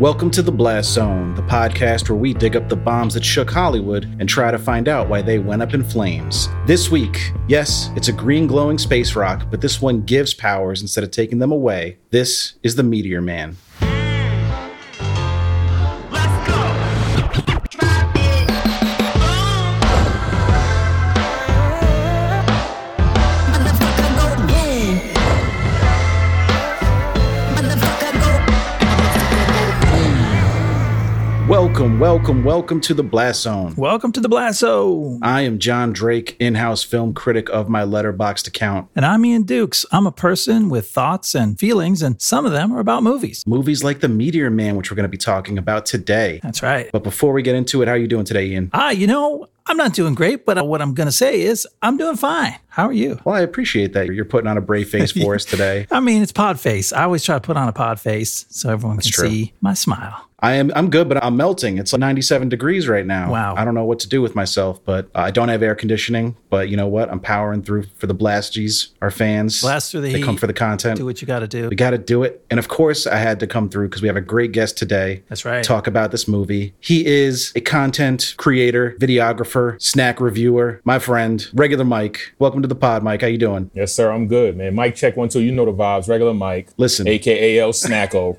Welcome to The Blast Zone, the podcast where we dig up the bombs that shook Hollywood and try to find out why they went up in flames. This week, yes, it's a green glowing space rock, but this one gives powers instead of taking them away. This is the Meteor Man. Welcome, welcome, welcome to The Blast Zone. Welcome to the Blast Zone. I am John Drake, in house film critic of my letterboxd account. And I'm Ian Dukes. I'm a person with thoughts and feelings, and some of them are about movies. Movies like The Meteor Man, which we're going to be talking about today. That's right. But before we get into it, how are you doing today, Ian? Ah, you know, I'm not doing great, but what I'm going to say is I'm doing fine. How are you? Well, I appreciate that you're putting on a brave face for us today. I mean, it's pod face. I always try to put on a pod face so everyone can true. see my smile. I am I'm good, but I'm melting. It's like 97 degrees right now. Wow. I don't know what to do with myself, but I don't have air conditioning. But you know what? I'm powering through for the Blasties, our fans. Blast through the They heat. come for the content. Do what you got to do. We got to do it. And of course, I had to come through because we have a great guest today. That's right. Talk about this movie. He is a content creator, videographer, snack reviewer, my friend, regular Mike. Welcome to the pod, Mike. How you doing? Yes, sir. I'm good, man. Mike check one two. You know the vibes. Regular Mike. Listen. AKA El Snacko.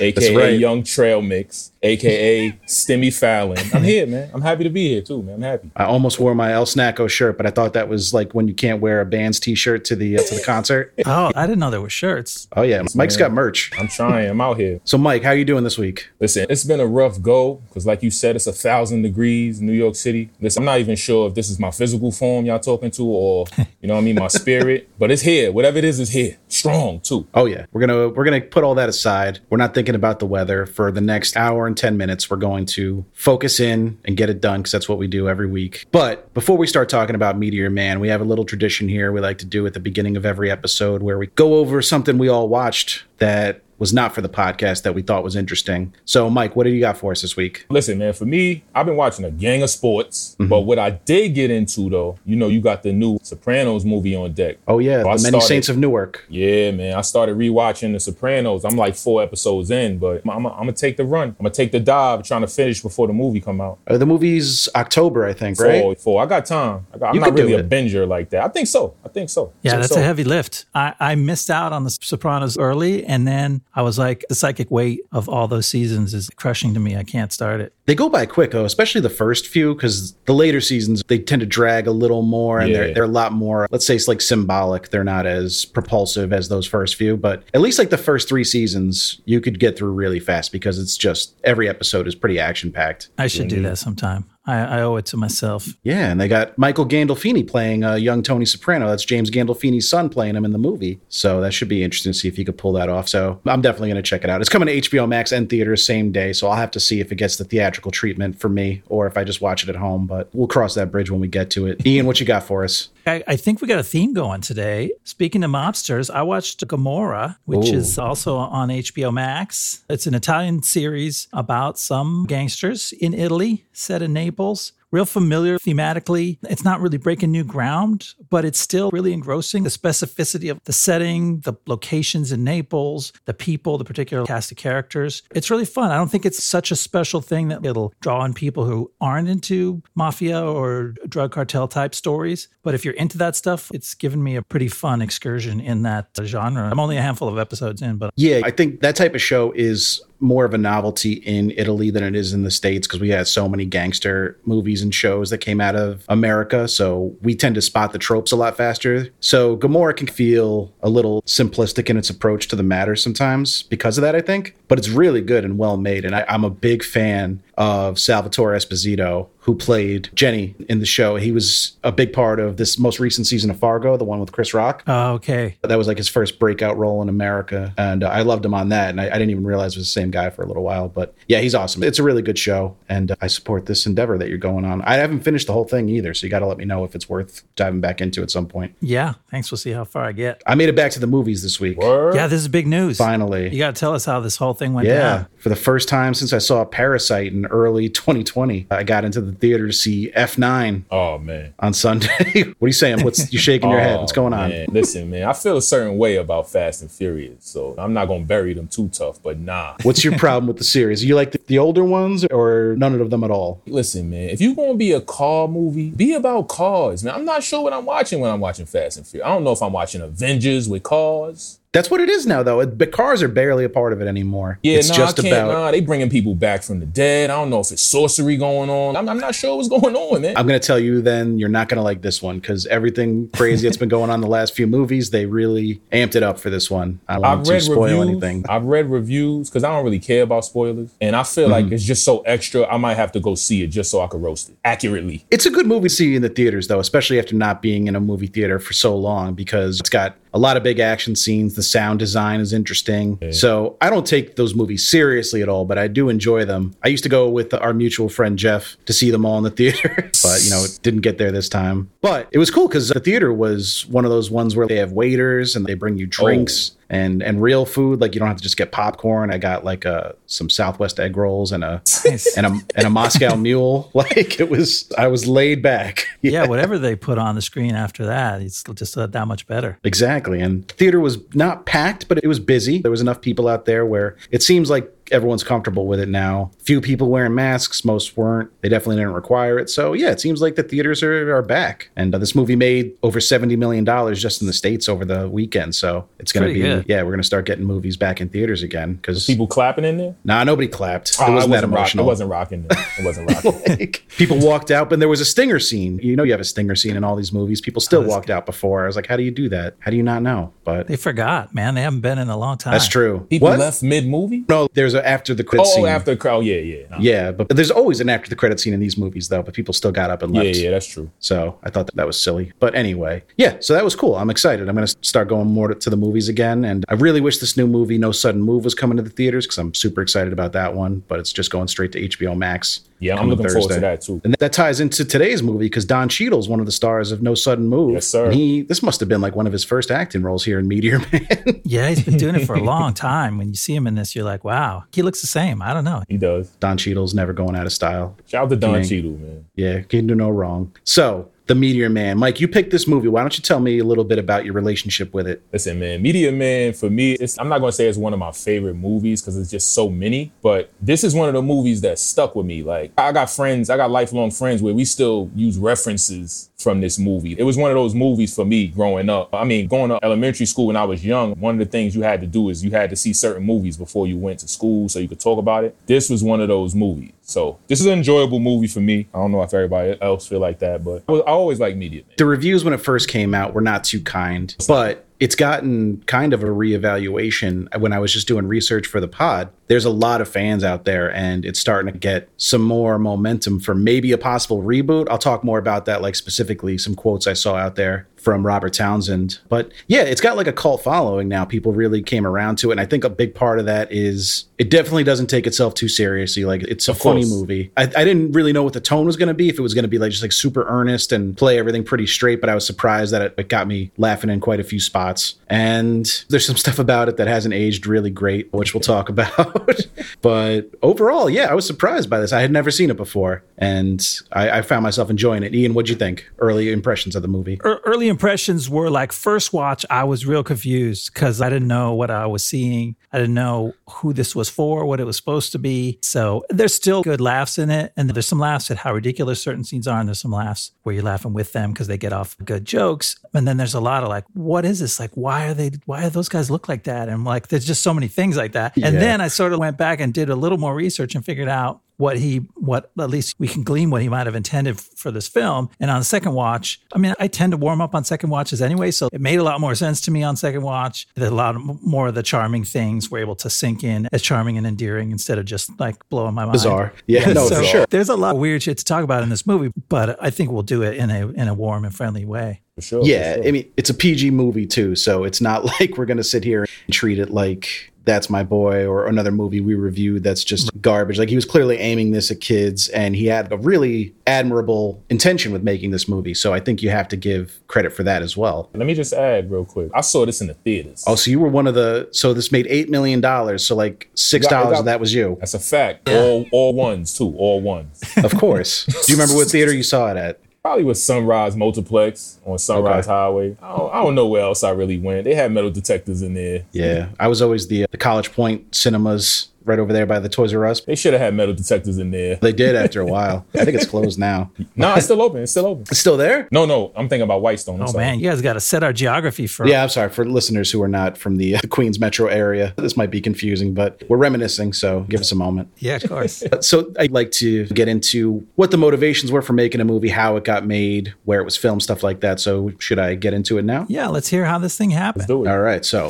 AKA right. Young Trail Mix. AKA Stimmy Fallon. I'm here, man. I'm happy to be here too, man. I'm happy. I almost wore my El Snacko shirt, but I thought that was like when you can't wear a band's t-shirt to the uh, to the concert. Oh, I didn't know there were shirts. Oh yeah, Mike's got merch. I'm trying. I'm out here. So Mike, how you doing this week? Listen, it's been a rough go because, like you said, it's a thousand degrees in New York City. Listen, I'm not even sure if this is my physical form y'all talking to or, you know what I mean, my spirit, but it's here. Whatever it is, is here. Strong too. Oh yeah, we're gonna we're gonna put all that aside. We're not thinking about the weather for the next hour and ten minutes. We're going to focus in and get it done because that's what we do every week. But before we start talking about Meteor Man, we have a little tradition here we like to do at the beginning of every episode where we go over something we all watched that was not for the podcast that we thought was interesting. So Mike, what do you got for us this week? Listen, man, for me, I've been watching a gang of sports, Mm-hmm. but what I did get into though, you know, you got the new Sopranos movie on deck. Oh yeah, So I the Many started- Saints of Newark. Yeah, man. I started rewatching The Sopranos. I'm like four episodes in, but I'm, I'm, gonna take the run. I'm gonna take the dive, trying to finish before the movie come out. Uh, the movie's October, I think, right? Four, four. I got time. I got, I'm You not really a binger like that. I think so. I think so. Yeah, So- that's so- a heavy lift. I, I missed out on the Sopranos early, and then I was like, the psychic weight of all those seasons is crushing to me. I can't start it. They go by quick though, especially the first few, because the later seasons they tend to drag a little more, and they're Yeah. they're a lot more. Let's say it's like symbolic. They're not as propulsive as those first few, but at least like the first three seasons, you could get through really fast because it's just every episode is pretty action packed. I should do mm-hmm. that sometime. I, I owe it to myself. Yeah, and they got Michael Gandolfini playing uh, young Tony Soprano. That's James Gandolfini's son playing him in the movie. So that should be interesting to see if he could pull that off. So I'm definitely going to check it out. It's coming to HBO Max and theaters same day, so I'll have to see if it gets the theatrical treatment for me or if I just watch it at home. But we'll cross that bridge when we get to it. Ian, what you got for us? I, I think we got a theme going today. Speaking of mobsters, I watched Gomorrah, which Ooh. is also on HBO Max. It's an Italian series about some gangsters in Italy, set in Naples. Real familiar thematically. It's not really breaking new ground, but it's still really engrossing. The specificity of the setting, the locations in Naples, the people, the particular cast of characters. It's really fun. I don't think it's such a special thing that it'll draw in people who aren't into mafia or drug cartel type stories. But if you're into that stuff, it's given me a pretty fun excursion in that genre. I'm only a handful of episodes in, but Yeah, I think that type of show is more of a novelty in Italy than it is in the States because we had so many gangster movies and shows that came out of America. So we tend to spot the tropes a lot faster. So Gomorrah can feel a little simplistic in its approach to the matter sometimes because of that, I think. But it's really good and well made. And I, I'm a big fan of Salvatore Esposito, who played Genny in the show. He was a big part of this most recent season of Fargo, the one with Chris Rock. oh, okay. That was like his first breakout role in America, and uh, I loved him on that. And I, I didn't even realize it was the same guy for a little while. But yeah, he's awesome. It's a really good show, and uh, I support this endeavor that you're going on. I haven't finished the whole thing either, so you got to let me know if it's worth diving back into at some point. Yeah. Thanks. We'll see how far I get. I made it back to the movies this week. Word? Yeah, this is big news. Finally. You got to tell us how this whole thing went Yeah, down. for the first time since I saw Parasite in early 2020, I got into the the theater to see F9 Oh man. on Sunday. what are you saying? What's you shaking your head? What's Oh, going on? man. Listen, man, I feel a certain way about Fast and Furious, so I'm not gonna bury them too tough, but nah. What's your problem with the series? You like the, the older ones or none of them at all? Listen, man, if you're gonna be a car movie, be about cars, man. I'm not sure what I'm watching when I'm watching Fast and Furious. I don't know if I'm watching Avengers with cars. That's what it is now, though. It- The cars are barely a part of it anymore. Yeah, it's nah, just I can't. about. Nah, they bringing people back from the dead. I don't know if it's sorcery going on. I'm, I'm not sure what's going on, man. I'm going to tell you then you're not going to like this one because everything crazy that's been going on the last few movies, they really amped it up for this one. I don't want to spoil reviews. anything. I've read reviews because I don't really care about spoilers, and I feel like Mm-hmm. it's just so extra. I might have to go see it just so I can roast it accurately. It's a good movie to see in the theaters, though, especially after not being in a movie theater for so long because it's got a lot of big action scenes. The sound design is interesting. So I don't take those movies seriously at all, but I do enjoy them. I used to go with our mutual friend Jeff to see them all in the theater, but you know, it didn't get there this time. But it was cool because the theater was one of those ones where they have waiters and they bring you drinks. And, and real food like you don't have to just get popcorn. I got like uh some Southwest egg rolls and a Nice. and a and a Moscow Mule. Like it was, I was laid back. yeah, whatever they put on the screen after that, it's just uh, that much better. exactly. And theater was not packed, but it was busy. There was enough people out there where it seems like everyone's comfortable with it now. Few people wearing masks, most weren't. They definitely didn't require it. So yeah, it seems like the theaters are, are back. And uh, this movie made over seventy million dollars just in the states over the weekend. So it's going to be good. yeah, we're going to start getting movies back in theaters again because People clapping in there. nah, nobody clapped. It Ah, wasn't I that rock- emotional. it wasn't rocking. There. It wasn't rocking. like people walked out, but there was a stinger scene. You know, you have a stinger scene in all these movies. People still walked out before. I was like, how do you do that? How do you not know? But They forgot, man. They haven't been in a long time. that's true. People what? left mid movie. No, there's a after the credit scene. Oh, scene. after the crowd. Yeah, yeah. Nah. yeah, but there's always an after the credit scene in these movies, though. But people still got up and left. yeah, yeah. That's true. So I thought that, that was silly. But anyway, yeah, so that was cool. I'm excited. I'm going to start going more to, to the movies again. And I really wish this new movie, No Sudden Move, was coming to the theaters because I'm super excited about that one. But it's just going straight to HBO Max. Yeah, I'm coming looking forward to that, too. And that ties into today's movie because Don Cheadle's one of the stars of No Sudden Move. Yes, sir. And he this must have been like one of his first acting roles here in Meteor Man. Yeah, he's been doing it for a long time. When you see him in this, you're like, wow, he looks the same. I don't know. He does. Don Cheadle's never going out of style. Shout out to Don Yeah. Cheadle, man. Yeah, can do no wrong. So the Meteor Man, Mike, you picked this movie. Why don't you tell me a little bit about your relationship with it? Listen, man, Media Man for me, I'm not gonna say it's one of my favorite movies because it's just so many, but this is one of the movies that stuck with me. Like, I got friends, I got lifelong friends where we still use references from this movie. It was one of those movies for me growing up. I mean, going to elementary school when I was young, one of the things you had to do is you had to see certain movies before you went to school so you could talk about it. This was one of those movies. So this is an enjoyable movie for me. I don't know if everybody else feel like that, but I, was- I always like Media. The reviews when it first came out were not too kind, but it's gotten kind of a reevaluation when I was just doing research for the pod. There's a lot of fans out there, and it's starting to get some more momentum for maybe a possible reboot. I'll talk more about that, like specifically some quotes I saw out there from Robert Townsend. But yeah, it's got like a cult following now. People really came around to it. And I think a big part of that is it definitely doesn't take itself too seriously. Like it's a Of funny course. movie. I, I didn't really know what the tone was going to be, if it was going to be like just like super earnest and play everything pretty straight, but I was surprised that it, it got me laughing in quite a few spots. And there's some stuff about it that hasn't aged really great, which we'll talk about. but overall, yeah, I was surprised by this. I had never seen it before. And I, I found myself enjoying it. Ian, what'd you think? Early impressions of the movie? Early impressions were like first watch, I was real confused because I didn't know what I was seeing. I didn't know who this was for, what it was supposed to be. So there's still good laughs in it. And there's some laughs at how ridiculous certain scenes are. And there's some laughs where you're laughing with them because they get off good jokes. And then there's a lot of like, what is this? Like, why are they, why do those guys look like that? And like, there's just so many things like that. And Yeah. then I sort of went back and did a little more research and figured out what he what at least we can glean what he might have intended for this film and on the second watch i mean i tend to warm up on second watches anyway so it made a lot more sense to me on second watch that a lot of, more of the charming things were able to sink in as charming and endearing instead of just like blowing my mind Bizarre. Yeah, no, So for sure. there's a lot of weird shit to talk about in this movie but i think we'll do it in a in a warm and friendly way For sure. for Yeah, sure. I mean, it's a PG movie too, so it's not like we're going to sit here and treat it like That's My Boy or another movie we reviewed that's just garbage. Like he was clearly aiming this at kids and he had a really admirable intention with making this movie. So I think you have to give credit for that as well. Let me just add real quick. I saw this in the theaters. Oh, so you were one of the so this made eight million dollars. So like six It got- it dollars of that was you. That's a fact. All all ones too. All ones. Of course. Do you remember what theater you saw it at? Probably with Sunrise Multiplex on Sunrise Okay. Highway. I don't, I don't know where else I really went. They had metal detectors in there. Yeah. I was always the uh, the College Point cinemas right over there by the Toys R Us. They should have had metal detectors in there. They did after a while. I think it's closed now. No, it's still open. It's still open. It's still there? No, no, I'm thinking about Whitestone. I'm Oh sorry. man, you guys got to set our geography for. Yeah, I'm sorry for listeners who are not from the, uh, the Queens metro area. This might be confusing, but we're reminiscing, so give us a moment. yeah, of course. So I'd like to get into what the motivations were for making a movie, how it got made, where it was filmed, stuff like that. So should I get into it now? yeah, let's hear how this thing happened. Do it. All right. So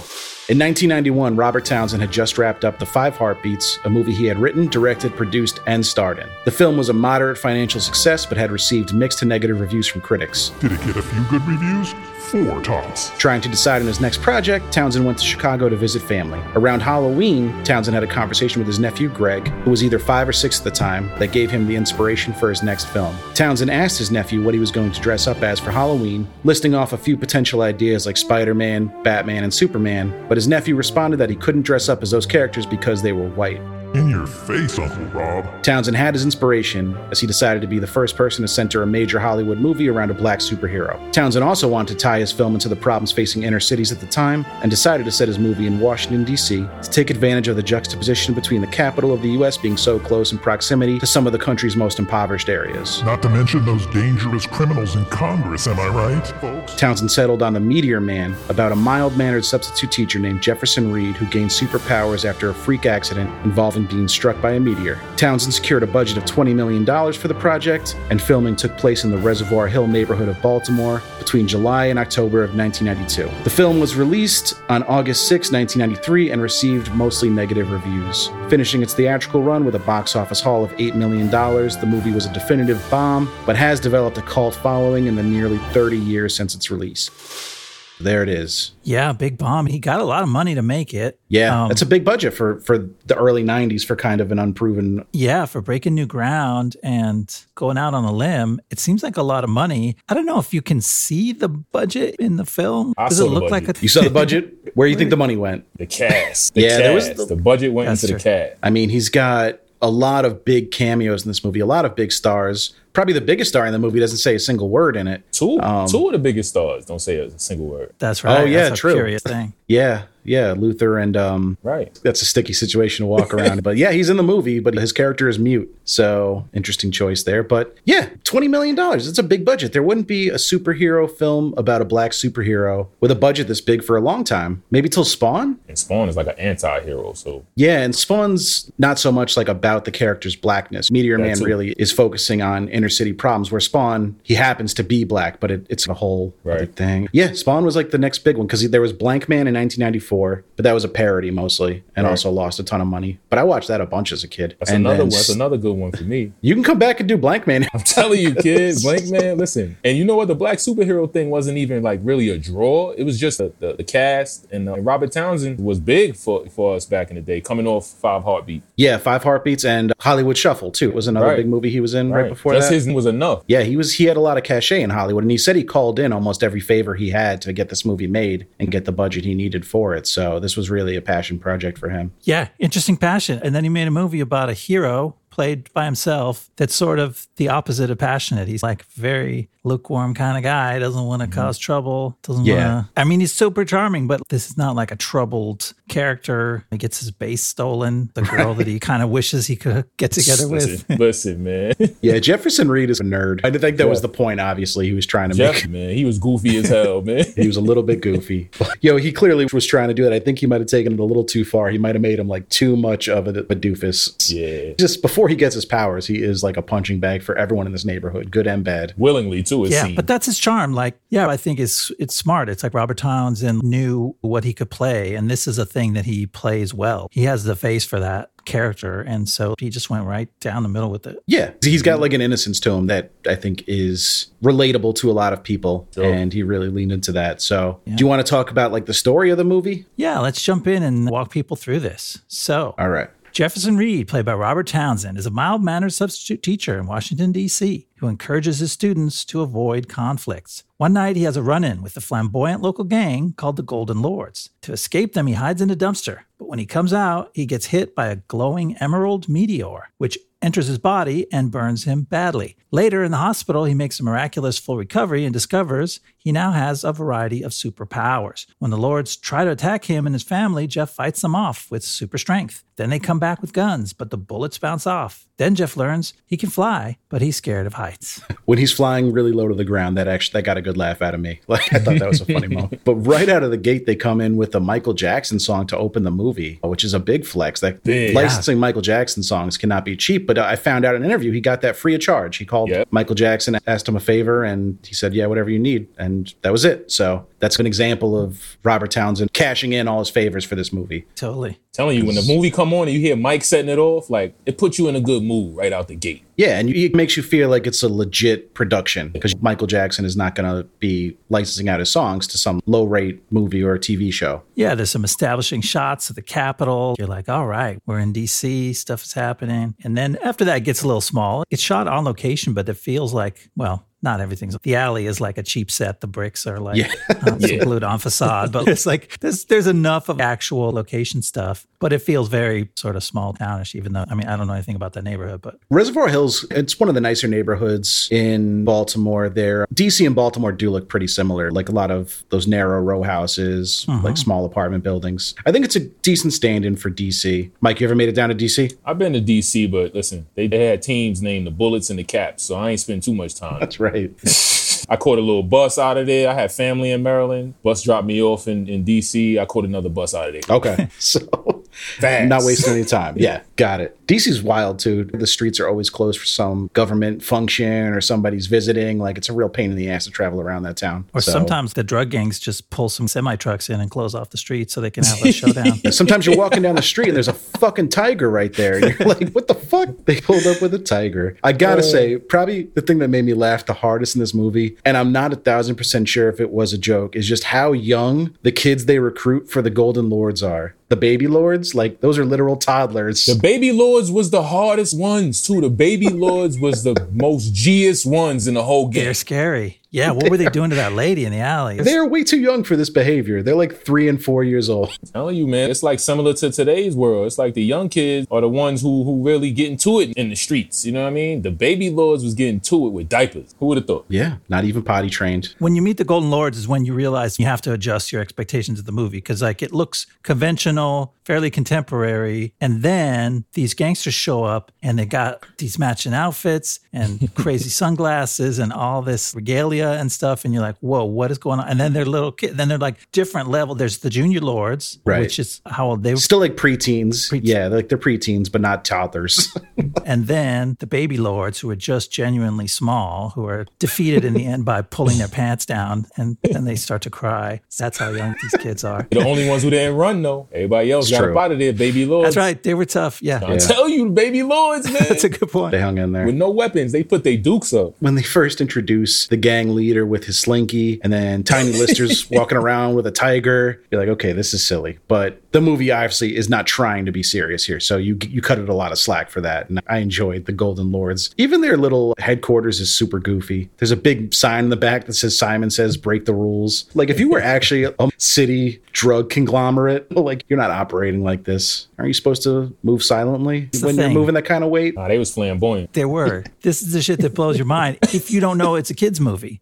in 1991, Robert Townsend had just wrapped up The Five Heartbeats, a movie he had written, directed, produced, and starred in. The film was a moderate financial success, but had received mixed to negative reviews from critics. Did it get a few good reviews? Four tops. Trying to decide on his next project, Townsend went to Chicago to visit family. Around Halloween, Townsend had a conversation with his nephew Greg, who was either five or six at the time, that gave him the inspiration for his next film. Townsend asked his nephew what he was going to dress up as for Halloween, listing off a few potential ideas like Spider Man, Batman, and Superman, but his nephew responded that he couldn't dress up as those characters because they were white. In your face, Uncle Rob. Townsend had his inspiration as he decided to be the first person to center a major Hollywood movie around a black superhero. Townsend also wanted to tie his film into the problems facing inner cities at the time and decided to set his movie in Washington, D.C. to take advantage of the juxtaposition between the capital of the U.S. being so close in proximity to some of the country's most impoverished areas. Not to mention those dangerous criminals in Congress, am I right, folks? Townsend settled on The Meteor Man, about a mild mannered substitute teacher named Jefferson Reed who gained superpowers after a freak accident involving being struck by a meteor. Townsend secured a budget of $20 million for the project, and filming took place in the Reservoir Hill neighborhood of Baltimore between July and October of 1992. The film was released on August 6, 1993, and received mostly negative reviews. Finishing its theatrical run with a box office haul of $8 million, the movie was a definitive bomb, but has developed a cult following in the nearly 30 years since its release. There it is. Yeah, big bomb. He got a lot of money to make it. Yeah, Um, that's a big budget for for the early '90s for kind of an unproven. Yeah, for breaking new ground and going out on a limb, it seems like a lot of money. I don't know if you can see the budget in the film. I Does it look like a budget. You saw the budget? Where do you think the money went? The cast. The Yeah, there was the- the, budget went That's into the cast. I mean, he's got a lot of big cameos in this movie, a lot of big stars. Probably the biggest star in the movie doesn't say a single word in it. Two, Um, two of the biggest stars don't say a single word. That's right. Oh, yeah, That's a true. Curious thing. Yeah, yeah, Luther and um, Right. that's a sticky situation to walk around. but yeah, he's in the movie, but his character is mute. So interesting choice there. But yeah, $20 million. It's a big budget. There wouldn't be a superhero film about a black superhero with a budget this big for a long time. Maybe till Spawn? And Spawn is like an anti-hero. So Yeah, and Spawn's not so much like about the character's blackness. Meteor That Man too. really is focusing on inner city problems, where Spawn, he happens to be black, but it, it's a whole other Right. thing. Yeah, Spawn was like the next big one because there was Blankman in 1994, but that was a parody mostly and Right. also lost a ton of money. But I watched that a bunch as a kid. that's and another then. That's another good one for me. You can come back and do Blankman. I'm telling you, kids, Blankman, listen. And you know what? The black superhero thing wasn't even like really a draw. It was just the, the, the cast. And uh, Robert Townsend was big for, for us back in the day, coming off Five Heartbeat. yeah, Five Heartbeats and Hollywood Shuffle too was another Right. big movie he was in right, before Just that. his was enough. Yeah, he was he had a lot of cachet in Hollywood and he said he called in almost every favor he had to get this movie made and get the budget he needed for it. So this was really a passion project for him. Yeah, interesting passion. And then he made a movie about a hero played by himself that's sort of the opposite of passionate. He's like very lukewarm kind of guy, doesn't want to mm-hmm. cause trouble, doesn't Yeah. want to. I mean, he's super charming, but this is not like a troubled character. He gets his base stolen, the girl that he kind of wishes he could get together with. Listen, listen, man. Yeah, Jefferson Reed is a nerd. I think that was the point obviously he was trying to Jeff, make. man, he was goofy as hell, man. He was a little bit goofy. Yo, he clearly was trying to do it. I think he might have taken it a little too far. He might have made him like too much of a, a doofus. Yeah. Just before he gets his powers, he is like a punching bag for everyone in this neighborhood, good and bad. Willingly too. It yeah, seemed. but that's his charm. Like, yeah, I think it's it's smart. It's like Robert Townsend knew what he could play, and this is a thing that he plays well. He has the face for that character, and so he just went right down the middle with it. Yeah, he's got like an innocence to him that I think is relatable to a lot of people, Sure. and he really leaned into that. So, do you want to talk about like the story of the movie? Yeah, let's jump in and walk people through this. So, All right. Jefferson Reed, played by Robert Townsend, is a mild mannered substitute teacher in Washington, D.C., who encourages his students to avoid conflicts. One night, he has a run in with a flamboyant local gang called the Golden Lords. To escape them, he hides in a dumpster. But when he comes out, he gets hit by a glowing emerald meteor, which enters his body and burns him badly. Later in the hospital, he makes a miraculous full recovery and discovers he now has a variety of superpowers. When the Lords try to attack him and his family, Jeff fights them off with super strength. Then they come back with guns, but the bullets bounce off. Then Jeff learns he can fly, but he's scared of heights. When he's flying really low to the ground, that actually that got a good laugh out of me. Like I thought that was a funny moment. But right out of the gate, they come in with a Michael Jackson song to open the movie, which is a big flex. That Big. licensing Michael Jackson songs cannot be cheap. But I found out in an interview he got that free of charge. He called Yep. Michael Jackson, asked him a favor, and he said, "Yeah, whatever you need," and that was it. So that's an example of Robert Townsend cashing in all his favors for this movie. Totally. Telling you, when the movie come on and you hear Mike setting it off, like it puts you in a good mood right out the gate. Yeah, and it makes you feel like it's a legit production because Michael Jackson is not going to be licensing out his songs to some low rate movie or TV show. Yeah, there's some establishing shots of the Capitol. You're like, all right, we're in DC, stuff is happening. And then after that, it gets a little small. It's shot on location, but it feels like, well, not everything's. The alley is like a cheap set. The bricks are like Yeah. uh, some glued on facade, but it's like there's there's enough of actual location stuff, but it feels very sort of small townish. Even though I mean I don't know anything about that neighborhood, but Reservoir Hills, it's one of the nicer neighborhoods in Baltimore. There, DC and Baltimore do look pretty similar, like a lot of those narrow row houses, like small apartment buildings. I think it's a decent stand in for DC. Mike, you ever made it down to DC? I've been to DC, but listen, they, they had teams named the Bullets and the Caps, so I ain't spend too much time. That's right. I caught a little bus out of there. I had family in Maryland. Bus dropped me off in, in DC. I caught another bus out of there. Okay. So Fast. not wasting any time. Yeah, got it. DC's wild too. The streets are always closed for some government function or somebody's visiting. Like it's a real pain in the ass to travel around that town. or So- sometimes the drug gangs just pull some semi trucks in and close off the street so they can have a showdown. Sometimes you're walking down the street and there's a fucking tiger right there. And you're like, what the fuck? They pulled up with a tiger. I gotta uh. say, probably the thing that made me laugh the hardest in this movie, and I'm not a thousand percent sure if it was a joke, is just how young the kids they recruit for the Golden Lords are. The baby lords, like those are literal toddlers. The Baby Lords was the hardest ones too. The Baby Lords was the most G-est ones in the whole game. They're scary. Yeah, what were they doing to that lady in the alley? They're way too young for this behavior. They're like three and four years old. telling you, man, it's like similar to today's world. It's like the young kids are the ones who who really get into it in the streets. You know what I mean? The baby lords was getting to it with diapers. Who would have thought? Yeah, not even potty trained. when you meet the Golden Lords is when you realize you have to adjust your expectations of the movie because like it looks conventional, fairly contemporary, and then these gangsters show up and they got these matching outfits and crazy sunglasses and all this regalia and stuff, and you're like, whoa, what is going on? And then they're little kids. Then they're like different level. There's the Junior Lords, Right. which is how old they were, Still like preteens. Preteen. Yeah, like they're preteens, but not toddlers. and then the Baby Lords, who are just genuinely small, who are defeated in the end by pulling their pants down, and then they start to cry. That's how young these kids are. The only ones who didn't run though. Everybody else It's got true. up out of there. Baby lords. That's right. They were tough. Yeah. I tell you, baby lords, man. That's a good point. they hung in there. with no weapons, they put their dukes up. when they first introduce the gang leader with his slinky and then Tiny Lister's walking around with a tiger, you're like, okay, this is silly. But the movie obviously is not trying to be serious here. So you you cut it a lot of slack for that. And I enjoyed the Golden Lords. Even their little headquarters is super goofy. There's a big sign in the back that says Simon says break the rules. Like if you were actually a city drug conglomerate, like you're not operating like this. Aren't you supposed to move silently the when you're moving that kind of weight? Nah, they was flamboyant. They were. This is the shit that blows your mind if you don't know it's a kids movie.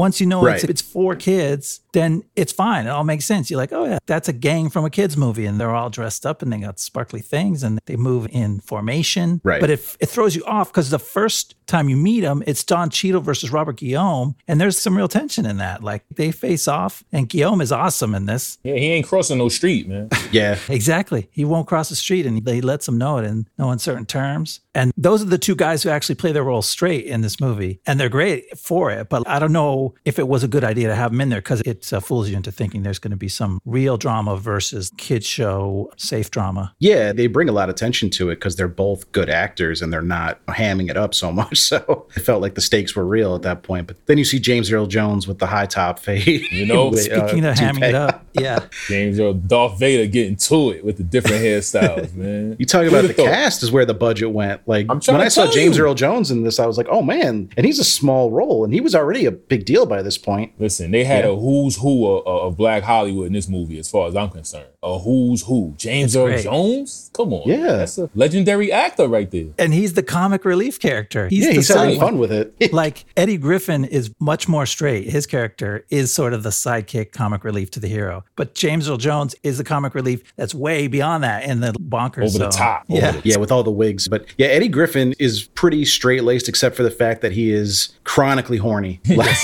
once you know it's, Right. it's for kids, then it's fine. It all makes sense. You're like, oh yeah, that's a gang from a kids movie, and they're all dressed up and they got sparkly things and they move in formation. Right. But it it throws you off because the first time you meet them, it's Don Cheadle versus Robert Guillaume, and there's some real tension in that. Like they face off, and Guillaume is awesome in this. Yeah, he ain't crossing no street, man. Yeah. Exactly. He won't cross the street and they lets him know it in no uncertain terms. And those are the two guys who actually play their role straight in this movie. And they're great for it. But I don't know if it was a good idea to have them in there because it uh, fools you into thinking there's going to be some real drama versus kid show, safe drama. Yeah, they bring a lot of attention to it because they're both good actors and they're not hamming it up so much. So it felt like the stakes were real at that point. But then you see James Earl Jones with the high top fade. You know, with, uh, Speaking of hamming it up, yeah. James Earl, Darth Vader getting to it with the different hairstyles, man. You talk about the thought? cast is where the budget went. Like when I saw tell James. Earl Jones in this, I was like, oh man, and he's a small role, and he was already a big deal by this point. Listen, they had Yeah. a who's who of, of Black Hollywood in this movie, as far as I'm concerned. A who's who. James Earl. Jones? Come on. Yeah. That's a legendary actor right there. And he's the comic relief character. He's yeah, the he's having side- fun with it. like Eddie Griffin is much more straight. His character is sort of the sidekick comic relief to the hero. But James Earl Jones is the comic relief that's way beyond that in the bonkers Over the top. Over Yeah. the- yeah, with all the wigs. But yeah, Eddie Griffin is pretty straight laced, except for the fact that he is chronically horny. Like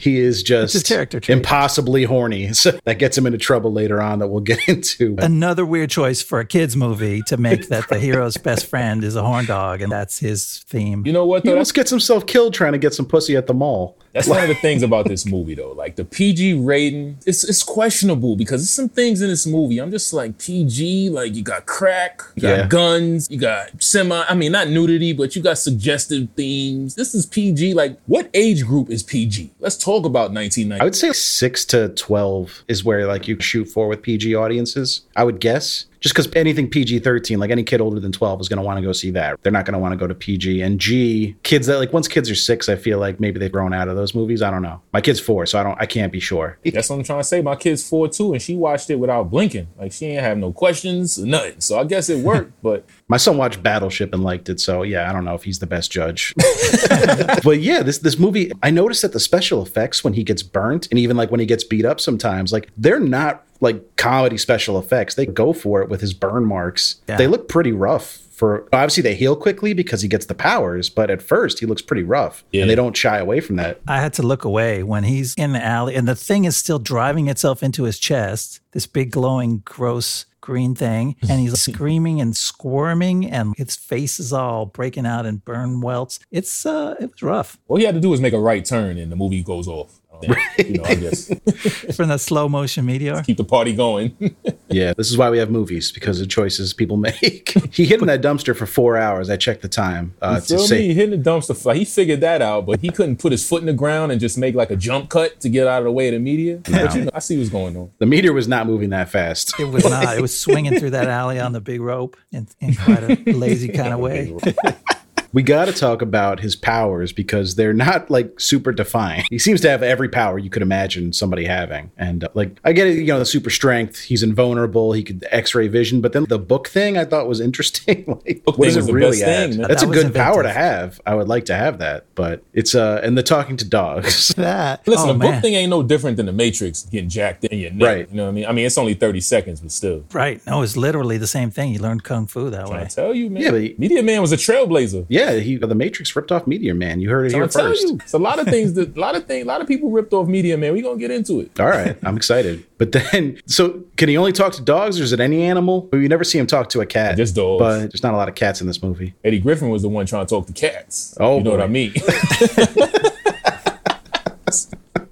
he is just his character impossibly horny. So that gets him into trouble later on that we'll get into. Another weird choice for a kids movie to make that the hero's best friend is a horn dog, and that's his theme. You know what, he though? almost gets himself killed trying to get some pussy at the mall. That's one of the things about this movie, though. Like the PG rating, it's, it's questionable because there's some things in this movie. I'm just like, PG, like you got crack, you got Yeah. guns, you got semi, I mean, not nudity, but you got suggestive themes. This is PG. Like, what age group is PG? Let's talk about 1990. I would say six to twelve is where like you shoot for with PG audiences. I would guess. Just because anything PG thirteen, like any kid older than twelve, is going to want to go see that. They're not going to want to go to PG and G. Kids that like once kids are six, I feel like maybe they've grown out of those movies. I don't know. My kid's four, so I don't. I can't be sure. That's what I'm trying to say. My kid's four too, and she watched it without blinking. Like she ain't have no questions nothing. So I guess it worked, but My son watched Battleship and liked it, so yeah, I don't know if he's the best judge. but yeah, this this movie, I noticed that the special effects when he gets burnt and even like when he gets beat up sometimes, like they're not like comedy special effects. They go for it with his burn marks. Yeah. They look pretty rough. For obviously they heal quickly because he gets the powers, but at first he looks pretty rough, Yeah. and they don't shy away from that. I had to look away when he's in the alley and the thing is still driving itself into his chest, this big glowing, gross green thing. And he's screaming and squirming and his face is all breaking out in burn welts. It's uh it was rough. all he had to do was make a right turn, and the movie goes off. You know, I guess From the slow motion meteor. keep the party going. Yeah, this is why we have movies because of choices people make. he hid in that dumpster for four hours. I checked the time uh, You to feel say me? He hitting the dumpster fly. He figured that out, but he couldn't put his foot in the ground and just make like a jump cut to get out of the way of the media. But you know, I see what's going on. the meteor was not moving that fast. It was not. It was swinging through that alley on the big rope in, in quite a lazy kind of way. We got to talk about his powers because they're not like super defined. He seems to have every power you could imagine somebody having. And uh, like, I get it, you know, the super strength, he's invulnerable, he could x ray vision, but then the book thing I thought was interesting. like, Book what does it really best add? thing. That's That a was good power to have. I would like to have that, but it's, uh, and the talking to dogs. That. Listen, oh, the book man. thing ain't no different than the Matrix getting jacked in your neck. Right. You know what I mean? I mean, it's only 30 seconds, but still. Right. No, it's literally the same thing. You learned kung fu that I way. tell you, man. Yeah, but he- Media Man was a trailblazer. yeah, he, uh, the Matrix ripped off Meteor Man. You heard it So here first. you, it's a lot of things that a lot of things, a lot of people ripped off Media Man. We gonna get into it. All right, I'm excited. But then, so can he only talk to dogs, or is it any animal? We never see him talk to a cat. Just dogs. But there's not a lot of cats in this movie. Eddie Griffin was the one trying to talk to cats. Oh, you know what. I mean?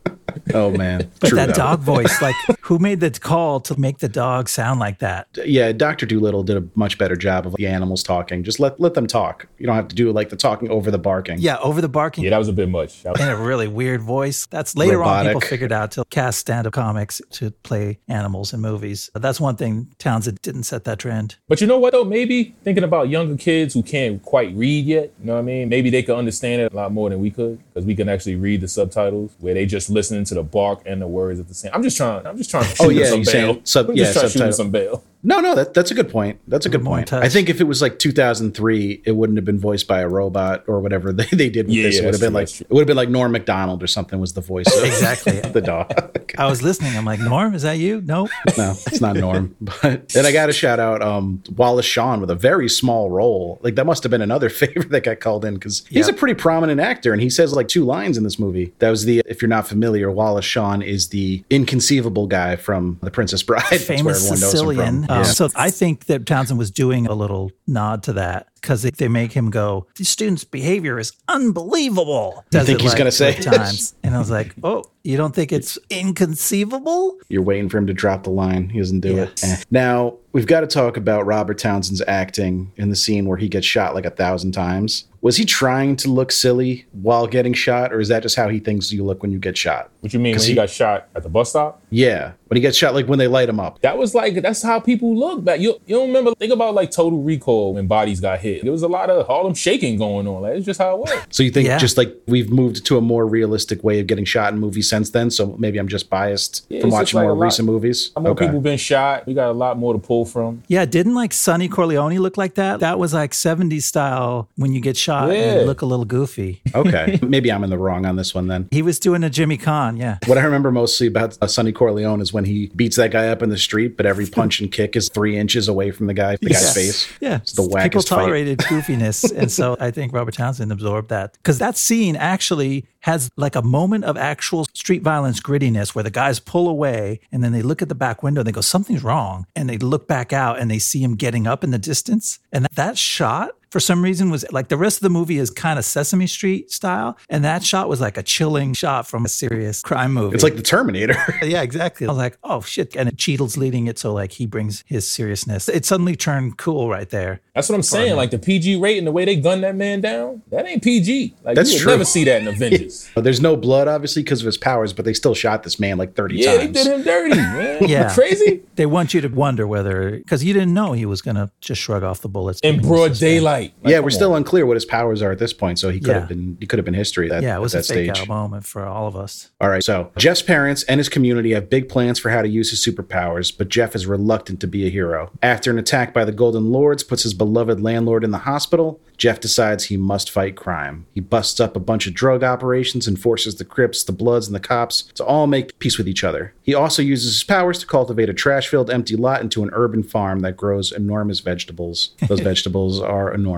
Oh man, But True, that though. dog voice, like, who made the call to make the dog sound like that? Yeah, Doctor Dolittle did a much better job of the animals talking. Just let let them talk. You don't have to do like the talking over the barking. Yeah, over the barking yeah, that was a bit much. That was- in a really weird voice. That's later on people figured out to cast stand-up comics to play animals in movies. That's one thing Townsend didn't set that trend. But you know what though? Maybe thinking about younger kids who can't quite read yet, you know what I mean? Maybe they could understand it a lot more than we could because we can actually read the subtitles where they just listening to the bark and the words at the same. I'm just trying. I'm just trying to oh, shoot Oh, yeah, some you bail. saying sub- I'm yeah, just trying to shoot some bail. No, no, that, that's a good point. That's a good point. touch. I think if it was like 2003, it wouldn't have been voiced by a robot or whatever they, they did with Yeah, this. yeah, it would have been true, like that's it would have been like Norm Macdonald or something was the voice of Exactly. the dog. I was listening. I'm like, Norm, is that you? Nope. no, it's not Norm. But and I got to shout out um, Wallace Shawn with a very small role. Like that must have been another favorite that got called in because he's Yep. a pretty prominent actor and he says like two lines in this movie. That was the if you're not familiar, Wallace Shawn is the inconceivable guy from The Princess Bride. Famous everyone knows Sicilian. From. Um, Yeah. So I think that Townsend was doing a little nod to that because they, they make him go, "The student's behavior is unbelievable." Does think he's like gonna say three times, and I was like, "Oh, you don't think it's inconceivable?" You're waiting for him to drop the line. He doesn't do it. Eh. Now, we've got to talk about Robert Townsend's acting in the scene where he gets shot like a thousand times. Was he trying to look silly while getting shot, or is that just how he thinks you look when you get shot? What you mean when 'Cause he he- got shot at the bus stop? Yeah, when he gets shot, like when they light him up. That was like that's how people look back. You you don't remember? Think about like Total Recall when bodies got hit. There was a lot of Harlem shaking going on. Like it's just how it was. So you think Yeah. just like we've moved to a more realistic way of getting shot in movies since then? So maybe I'm just biased Yeah, from watching like more lot- recent movies. More people been shot. We got a lot more to pull from. Yeah, didn't like Sonny Corleone look like that? That was like 70s style when you get shot and Yeah. you look a little goofy. okay, maybe I'm in the wrong on this one then. He was doing a Jimmy Caan, yeah. What I remember mostly about uh, Sonny Corleone is when he beats that guy up in the street, but every punch and kick is three inches away from the guy, the guy's face. Yeah, it's the people wackest fight. Tolerated goofiness, and so I think Robert Townsend absorbed that. Because that scene actually has like a moment of actual street violence grittiness where the guys pull away and then they look at the back window and they go something's wrong. And they look back out and they see him getting up in the distance. And that shot for some reason was like the rest of the movie is kind of Sesame Street style and that shot was like a chilling shot from a serious crime movie. It's like the Terminator. Yeah, exactly. I was like, oh shit. And Cheadle's leading it. So like he brings his seriousness. It suddenly turned cool right there. That's what I'm saying. Like the PG rating, the way they gunned that man down, that ain't PG. Like That's you would true. never see that in Avengers. But There's no blood, obviously, because of his powers, but they still shot this man like 30 yeah, they times. did him dirty, man. Yeah. crazy They want you to wonder whether, because you didn't know he was going to just shrug off the bullets. in broad daylight. Like, yeah, we're still unclear what his powers are at this point, so he could Yeah. have been he could have been history at, Yeah, it was at a that fake stage. out moment for all of us. All right, so Jeff's parents and his community have big plans for how to use his superpowers, but Jeff is reluctant to be a hero. After an attack by the Golden Lords puts his beloved landlord in the hospital, Jeff decides he must fight crime. He busts up a bunch of drug operations and forces the Crips, the Bloods, and the cops to all make peace with each other. He also uses his powers to cultivate a trash filled empty lot into an urban farm that grows enormous vegetables. Those vegetables are enormous.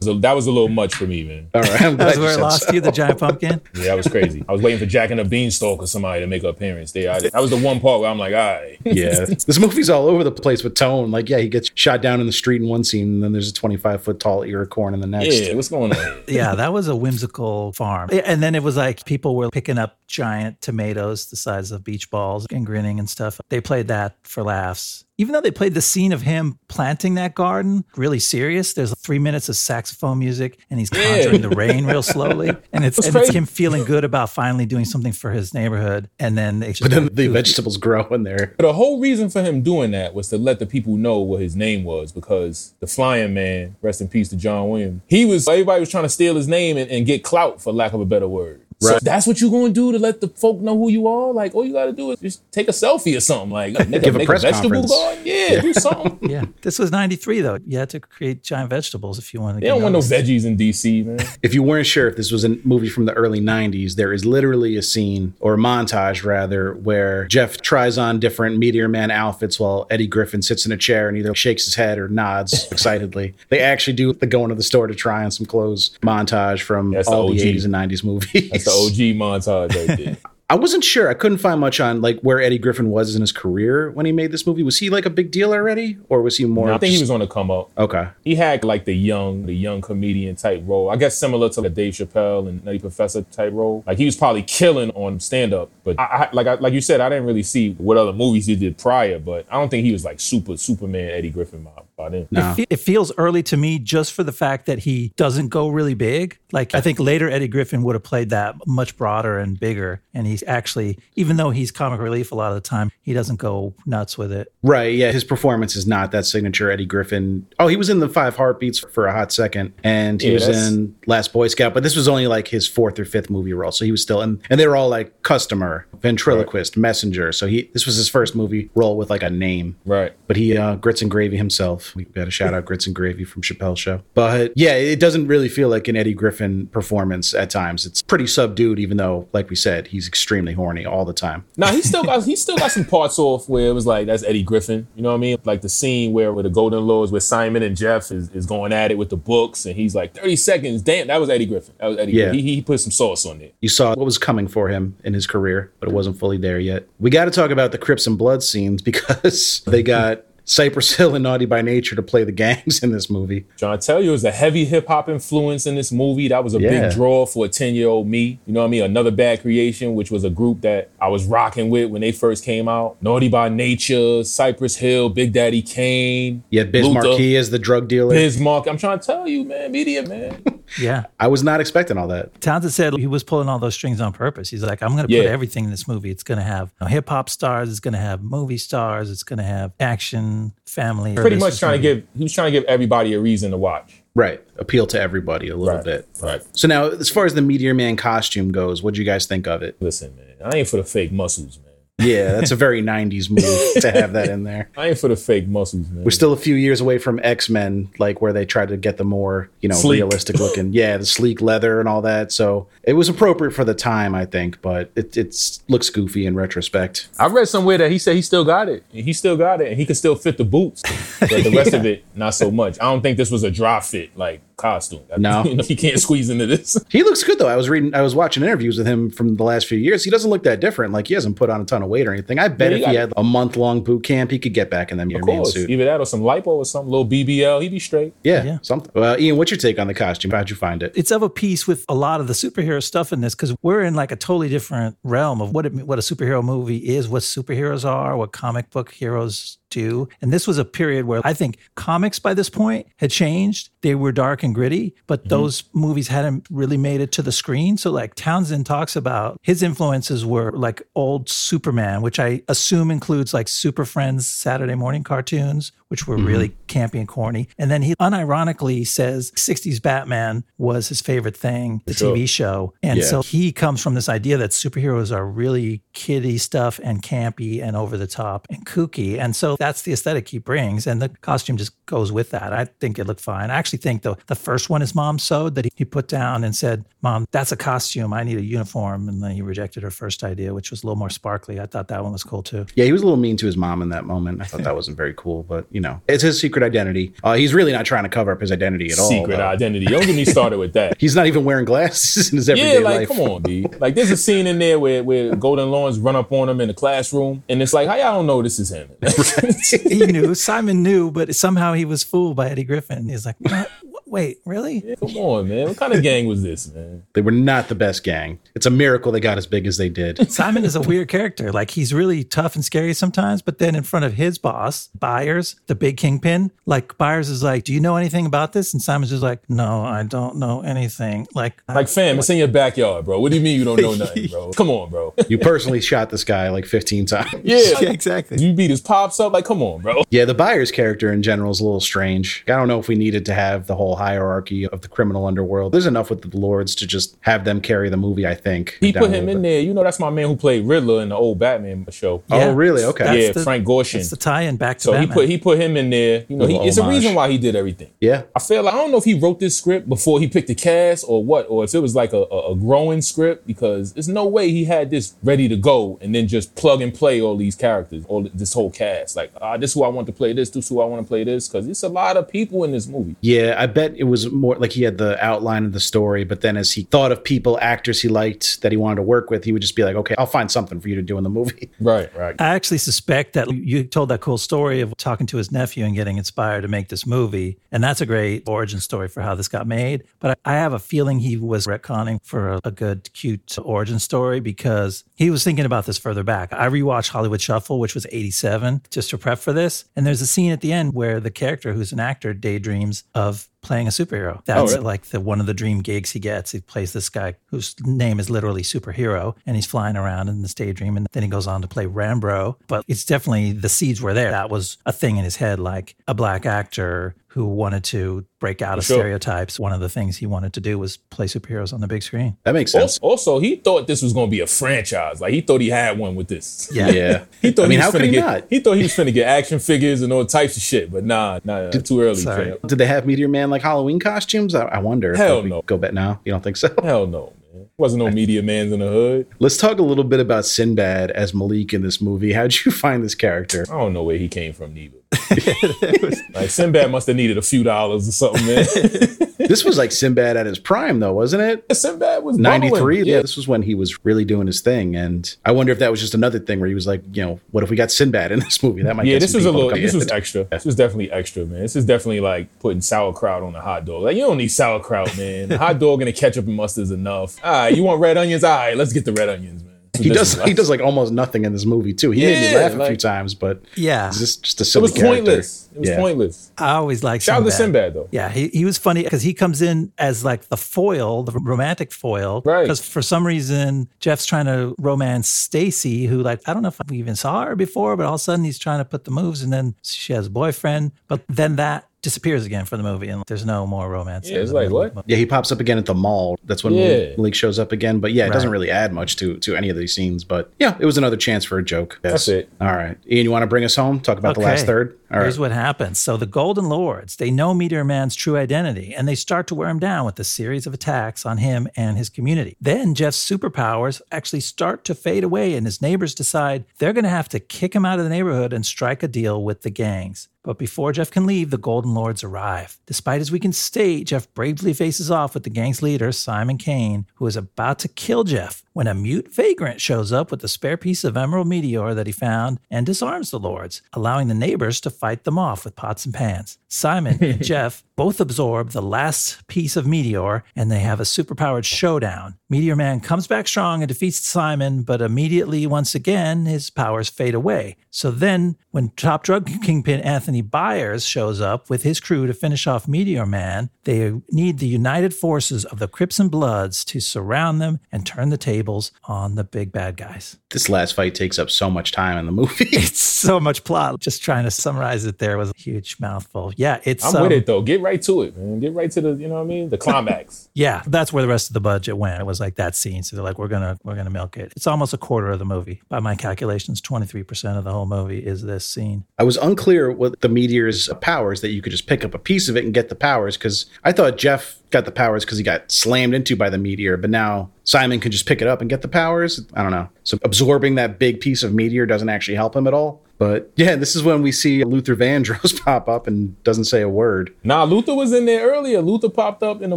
So that was a little much for me, man. All right, I'm glad That's where it lost so. you, the giant pumpkin. Yeah, that was crazy. I was waiting for Jack and the Beanstalk or somebody to make an appearance there. I, that was the one part where I'm like, all right. yeah, this movie's all over the place with tone. Like, yeah, he gets shot down in the street in one scene, and then there's a 25 foot tall ear corn in the next. Yeah, what's going on? yeah, that was a whimsical farm. And then it was like people were picking up giant tomatoes the size of beach balls and grinning and stuff. They played that for laughs. Even though they played the scene of him planting that garden really serious, there's three minutes of saxophone music and he's conjuring the rain real slowly. And it's, That's and it's him feeling good about finally doing something for his neighborhood. And then they just But then the vegetables grow in there. But the whole reason for him doing that was to let the people know what his name was because the flying man, rest in peace to John Williams, he was, everybody was trying to steal his name and, and get clout, for lack of a better word. So that's what you're going to do to let the folk know who you are? Like, all you got to do is just take a selfie or something. Like, make, Give a make press vegetable conference. garden? Yeah, do something. yeah. This was 93 though. You had to create giant vegetables if you wanted to They get don't want no noticed. veggies in DC, man. If you weren't sure if this was a movie from the early 90s, there is literally a scene, or a montage rather, where Jeff tries on different Meteor Man outfits while Eddie Griffin sits in a chair and either shakes his head or nods excitedly. They actually do the going to the store to try on some clothes montage from That's all the OG. 80s and 90s movies. The OG montage right there. I wasn't sure. I couldn't find much on like where Eddie Griffin was in his career when he made this movie. Was he like a big deal already, or was he more? I think he was on the come up. okay. He had like the young, the young comedian type role. I guess similar to like Dave Chappelle and Nutty Professor type role. Like he was probably killing on stand up. But I, I, like I, like you said, I didn't really see what other movies he did prior. But I don't think he was like super Superman Eddie Griffin by, by then. No. It, fe- it feels early to me just for the fact that he doesn't go really big. Like I think later Eddie Griffin would have played that much broader and bigger, and he he actually, even though he's comic relief a lot of the time, he doesn't go nuts with it. Right. Yeah. His performance is not that signature Eddie Griffin. Oh, he was in the Five Heartbeats for a hot second, and he Yeah, was in Last Boy Scout, but this was only like his fourth or fifth movie role. So he was still in, and they were all like customer, ventriloquist, messenger. So he this was his first movie role with like a name. Right. But he uh, grits and gravy himself. We got a shout out grits and gravy from Chappelle Show. But yeah, it doesn't really feel like an Eddie Griffin performance at times. It's pretty subdued, even though, like we said, he's extremely horny all the time. Now he still got he still got some parts off where it was like that's Eddie Griffin. You know what I mean? Like the scene where with the Golden Lords where Simon and Jeff is, is going at it with the books and he's like 30 seconds. Damn, that was Eddie Griffin. That was Eddie Yeah. Griffin. He, he put some sauce on it. You saw what was coming for him in his career, but it wasn't fully there yet. We got to talk about the Crips and Blood scenes because they got Cypress Hill and Naughty by Nature to play the gangs in this movie. Trying to tell you, it was a heavy hip hop influence in this movie. That was a Yeah. big draw for a 10 year old me. You know what I mean? Another Bad Creation, which was a group that I was rocking with when they first came out. Naughty by Nature, Cypress Hill, Big Daddy Kane. You had Biz Luther, Marquis as the drug dealer. Biz Markie. I'm trying to tell you, man, media, man. Yeah. I was not expecting all that. Townsend said he was pulling all those strings on purpose. He's like, I'm going to Yeah. put everything in this movie. It's going to have you know, hip hop stars. It's going to have movie stars. It's going to have action, family. Pretty much trying to gonna give, he was trying to give everybody a reason to watch. Right. Appeal to everybody a little Right. bit. Right. So now, as far as the Meteor Man costume goes, what do you guys think of it? Listen, man, I ain't for the fake muscles, man. Yeah, that's a very 90s move to have that in there. I ain't for the fake muscles, man. We're still a few years away from X Men, like where they tried to get the more, you know, Sleek. realistic looking, yeah, the sleek leather and all that. So it was appropriate for the time, I think, but it it's looks goofy in retrospect. I read somewhere that he said he still got it. He still got it, and he could still fit the boots, but the rest of it not so much. I don't think this was a dry fit like costume. No. you know, he can't squeeze into this. He looks good though. I was reading, I was watching interviews with him from the last few years. He doesn't look that different. Like he hasn't put on a ton of weight or anything. I bet Yeah, he if he got- had a month long boot camp, he could get back in the Meteor Of Man course, suit. either that or some lipo or something, little BBL. He'd be straight. Yeah, Yeah. something. Well, Ian, what's your take on the costume? How'd you find it? it's of a piece with a lot of the superhero stuff in this because we're in like a totally different realm of what it, what a superhero movie is, what superheroes are, what comic book heroes do. And this was a period where I think comics by this point had changed. They were dark and gritty, but mm-hmm. those movies hadn't really made it to the screen. So like Townsend talks about his influences were like old Superman, which I assume includes like Super Friends Saturday morning cartoons, which were mm-hmm. really campy and corny. And then he unironically says 60s Batman was his favorite thing, the sure. TV show. And Yeah. so he comes from this idea that superheroes are really kiddie stuff and campy and over the top and kooky. And so that's the aesthetic he brings. And the costume just goes with that. I think it looked fine. I actually think the, the first one his mom sewed that he, he put down and said, Mom, that's a costume. I need a uniform. And then he rejected her first idea, which was a little more sparkly. I thought that one was cool too. Yeah, he was a little mean to his mom in that moment. I thought that wasn't very cool, but you know, it's his secret identity. Uh, he's really not trying to cover up his identity at all. Secret though. identity. Don't get me started with that. He's not even wearing glasses in his everyday Yeah, like life. come on, B. Like there's a scene in there where where Golden Lords run up on him in the classroom, and it's like, how y'all don't know this is him? he knew, Simon knew, but somehow he was fooled by Eddie Griffin. He's like, what? Wait, really? Come on, man. What kind of gang was this, man? They were not the best gang. It's a miracle they got as big as they did. Simon is a weird character. Like he's really tough and scary sometimes, but then in front of his boss, Byers, the big kingpin, like Byers is like, "Do you know anything about this?" And Simon's just like, "No, I don't know anything." Like, Like, fam, it's in your backyard, bro. What do you mean you don't know nothing, bro? Come on, bro. You personally shot this guy like 15 times. Yeah, yeah, exactly. you beat his pops up. Like, come on, bro. Yeah, the Byers character in general is a little strange. I don't know if we needed to have the whole hierarchy of the criminal underworld. There's enough with the lords to just have them carry the movie, I think. He put him in bit. there. You know, that's my man who played Riddler in the old Batman show. Oh, really? Okay. That's yeah, the- Frank Gorshin. That's the tie-in back to So he put he put him in there. You know, he, it's a reason why he did everything. Yeah. I feel like I don't know if he wrote this script before he picked the cast or what, or if it was like a, a, a growing script because there's no way he had this ready to go and then just plug and play all these characters, all this whole cast. Like, ah, this is who I want to play this, this is who I want to play this, because it's a lot of people in this movie. Yeah, I bet it was more like he had the outline of the story, but then as he thought of people, actors he liked that he wanted to work with, he would just be like, okay, I'll find something for you to do in the movie. Right, right. I actually suspect that you told that cool story of talking to his nephew and getting inspired to make this movie. And that's a great origin story for how this got made. But I I have a feeling he was retconning for a, a good, cute origin story because he was thinking about this further back. I rewatched Hollywood Shuffle, which was 87, just to prep for this. And there's a scene at the end where the character, who's an actor, daydreams of playing a superhero. Oh, That's really? like the one of the dream gigs he gets. He plays this guy whose name is literally superhero, and he's flying around in this daydream, and then he goes on to play Rambro. But it's definitely the seeds were there. That was a thing in his head, like a black actor who wanted to break out of sure. stereotypes. One of the things he wanted to do was play superheroes on the big screen. That makes sense. Also, also, he thought this was going to be a franchise. Like he thought he had one with this. Yeah. Yeah. He thought I mean, he was how could finna he get. not? He thought he was finna get action figures and all types of shit. But nah, nah, too early. Sorry. Did they have Meteor Man like Halloween costumes? I, I wonder. Hell we no. Go bet now. You don't think so? Hell no, man. Wasn't no media man's in the hood. Let's talk a little bit about Sinbad as Malik in this movie. How'd you find this character? I don't know where he came from neither. like Sinbad must have needed a few dollars or something, man. This was like Sinbad at his prime, though, wasn't it? Sinbad was bubbling. 93 yeah this was when he was really doing his thing and i wonder if that was just another thing where he was like you know what if we got sinbad in this movie that might be Yeah, this was a little. This was extra. This was definitely extra, man. This is definitely like putting sauerkraut on a hot dog. Like you don't need sauerkraut, man. A hot dog and a ketchup and mustard is enough. All right, you want red onions? All right, let's get the red onions, man. That's he does like. he does like almost nothing in this movie too he made me Yeah, laugh a few times but Yeah. it's just, just a silly It was character. pointless. It was Yeah. pointless. I always like Shout out to Sinbad though. Yeah, he, he was funny because he comes in as like the foil, the romantic foil. Right. Because for some reason, Jeff's trying to romance Stacy, who like I don't know if we even saw her before, but all of a sudden he's trying to put the moves, and then she has a boyfriend. But then that disappears again from the movie, and there's no more romance. Yeah, it's like, what? yeah he pops up again at the mall that's when Yeah. Malik- Malik shows up again but yeah it doesn't really add much to to any of these scenes but yeah it was another chance for a joke Yes. That's it. all right ian you want to bring us home talk about the last third all right Here's what happens. So the Golden Lords, they know Meteor Man's true identity and they start to wear him down with a series of attacks on him and his community. Then Jeff's superpowers actually start to fade away and his neighbors decide they're going to have to kick him out of the neighborhood and strike a deal with the gangs. But before Jeff can leave, the Golden Lords arrive. Despite his weakened state, Jeff bravely faces off with the gang's leader, Simon Caine, who is about to kill Jeff when a mute vagrant shows up with a spare piece of emerald meteor that he found and disarms the Lords, allowing the neighbors to fight them off with pots and pans. Simon and Jeff both absorb the last piece of meteor and they have a superpowered showdown. Meteor Man comes back strong and defeats Simon, but immediately, once again, his powers fade away. So then, when top drug kingpin Anthony Byers shows up with his crew to finish off Meteor Man, they need the united forces of the Crips and Bloods to surround them and turn the tables on the big bad guys. this last fight takes up so much time in the movie It's so much plot. Just trying to summarize it there was a huge mouthful. Yeah, it's I'm um, with it though. Get right to it, man. Get right to the, you know what I mean? The climax. Yeah, that's where the rest of the budget went. It was like that scene. So they're like, we're gonna we're gonna milk it. It's almost a quarter of the movie. By my calculations, twenty three percent of the whole movie is this scene. I was unclear what the meteor's powers that you could just pick up a piece of it and get the powers because I thought Jeff got the powers because he got slammed into by the meteor, but now Simon can just pick it up and get the powers. I don't know. So absorbing that big piece of meteor doesn't actually help him at all. But yeah, this is when we see Luther Vandross pop up and doesn't say a word. nah, Luther was in there earlier. Luther popped up in the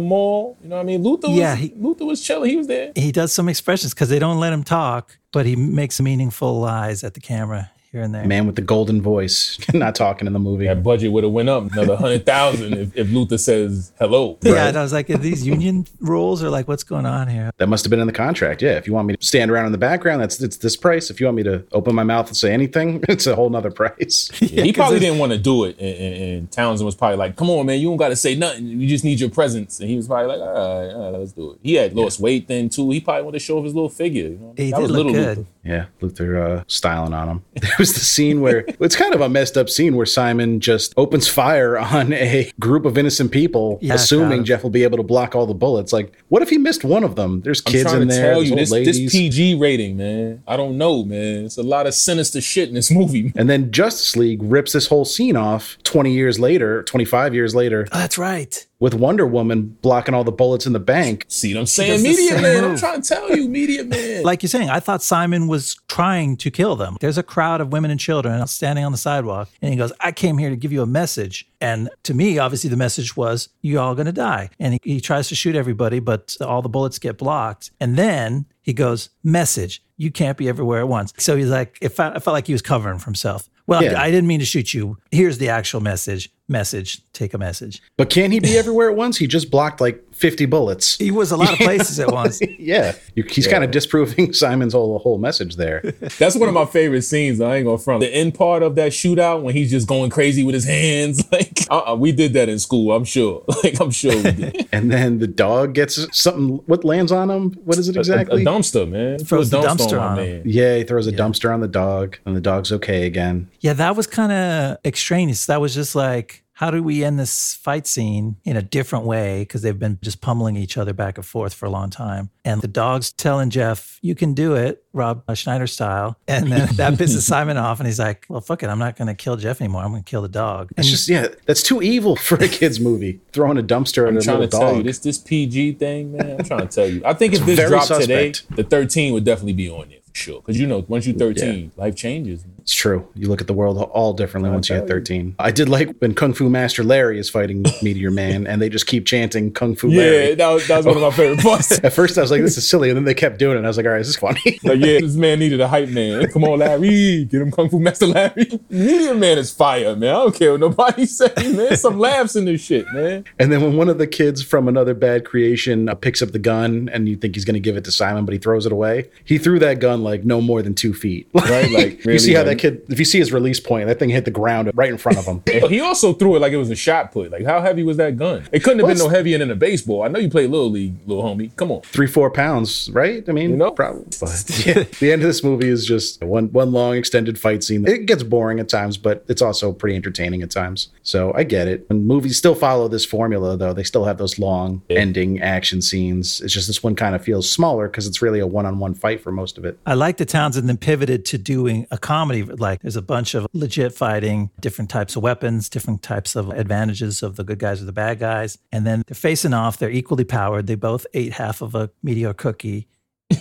mall. You know what I mean? Luther was Yeah, he- Luther was chilling. He was there. He does some expressions because they don't let him talk, but he makes meaningful eyes at the camera here and there. Man with the golden voice, not talking in the movie. That budget would have went up another hundred thousand if, if Luther says hello. Yeah, and I was like, are these union rules are like what's going on here? That must have been in the contract. Yeah, if you want me to stand around in the background, that's it's this price. If you want me to open my mouth and say anything, it's a whole nother price. Yeah, he 'cause probably didn't want to do it, and, and, and Townsend was probably like, "Come on, man, you don't got to say nothing. You just need your presence." And he was probably like, "All right, all right let's do it." He had lost weight then too. He probably wanted to show off his little figure. You know? He that did was look little good. Luther. Yeah, Luther uh, styling on him. There was the scene where it's kind of a messed up scene where Simon just opens fire on a group of innocent people, Yeah, assuming kind. Jeff will be able to block all the bullets. Like, what if he missed one of them? There's I'm kids trying in to there, tell you this, this PG rating, man. I don't know, man. It's a lot of sinister shit in this movie. and then Justice League rips this whole scene off 20 years later, 25 years later, Oh, that's right. With Wonder Woman blocking all the bullets in the bank. See what I'm saying? the Media same man. I'm trying to tell you, media man. Like you're saying, I thought Simon was trying to kill them. There's a crowd of women and children standing on the sidewalk, and he goes, I came here to give you a message. And to me, obviously, the message was, you all going to die. And he, he tries to shoot everybody, but all the bullets get blocked. And then he goes, Message, you can't be everywhere at once. So he's like, it felt, it felt like he was covering for himself. Well, Yeah. I didn't mean to shoot you. Here's the actual message. Message, take a message. But can he be everywhere at once? He just blocked like 50 bullets. He was a lot of places at once. Yeah. You, he's kind of disproving Simon's whole whole message there. That's one of my favorite scenes. I ain't gonna front. The end part of that shootout when he's just going crazy with his hands. Like uh-uh, we did that in school. I'm sure. Like I'm sure we did. and then the dog gets something. What lands on him? What is it A- exactly? A, dumpster, man. Throws Throw a dumpster my on man. yeah, he throws a dumpster on the dog, and the dog's okay again. Yeah, that was kind of extraneous. That was just like, how do we end this fight scene in a different way? Because they've been just pummeling each other back and forth for a long time. And the dog's telling Jeff, you can do it, Rob Schneider style. And then that pisses Simon off. And he's like, well, fuck it. I'm not going to kill Jeff anymore. I'm going to kill the dog. And It's just yeah, that's too evil for a kids movie. Throwing a dumpster at I'm a trying little to tell you dog. this this PG thing, man. I'm trying to tell you. I think if this dropped suspect. today, the 13 would definitely be on it for sure. Because you know, once you're 13, life changes. man. It's true. You look at the world all differently once you hit tell you. 13. I did like when Kung Fu Master Larry is fighting Meteor Man, and they just keep chanting Kung Fu Yeah, Larry. that was, that was one of my favorite parts. At first, I was like, "This is silly," and then they kept doing it. And I was like, "All right, this is funny." Like, yeah, this man needed a hype man. Come on, Larry. Get him Kung Fu Master Larry. Media Man is fire, man. I don't care what nobody say, man. Some laughs in this shit, man. And then when one of the kids from another bad creation uh, picks up the gun, and you think he's going to give it to Simon, but he throws it away. He threw that gun like no more than two feet. Right? Like, you see how like- that kid? If you see his release point, that thing hit the ground right in front of him. He also threw it like it was a shot put. Like, how heavy was that gun? It couldn't have been no heavier than a baseball. I know you play Little League, little homie. Come on. Three, four pounds, right? I mean, You know? probably. But yeah, the end of this movie is just one one long extended fight scene. It gets boring at times, but it's also pretty entertaining at times. So I get it. And movies still follow this formula, though. They still have those long ending action scenes. It's just this one kind of feels smaller because it's really a one on one fight for most of it. I like that Townsend then pivoted to doing a comedy. Like there's a bunch of legit fighting, different types of weapons, different types of advantages of the good guys or the bad guys. And then they're facing off. They're equally powered. They both ate half of a meteor cookie.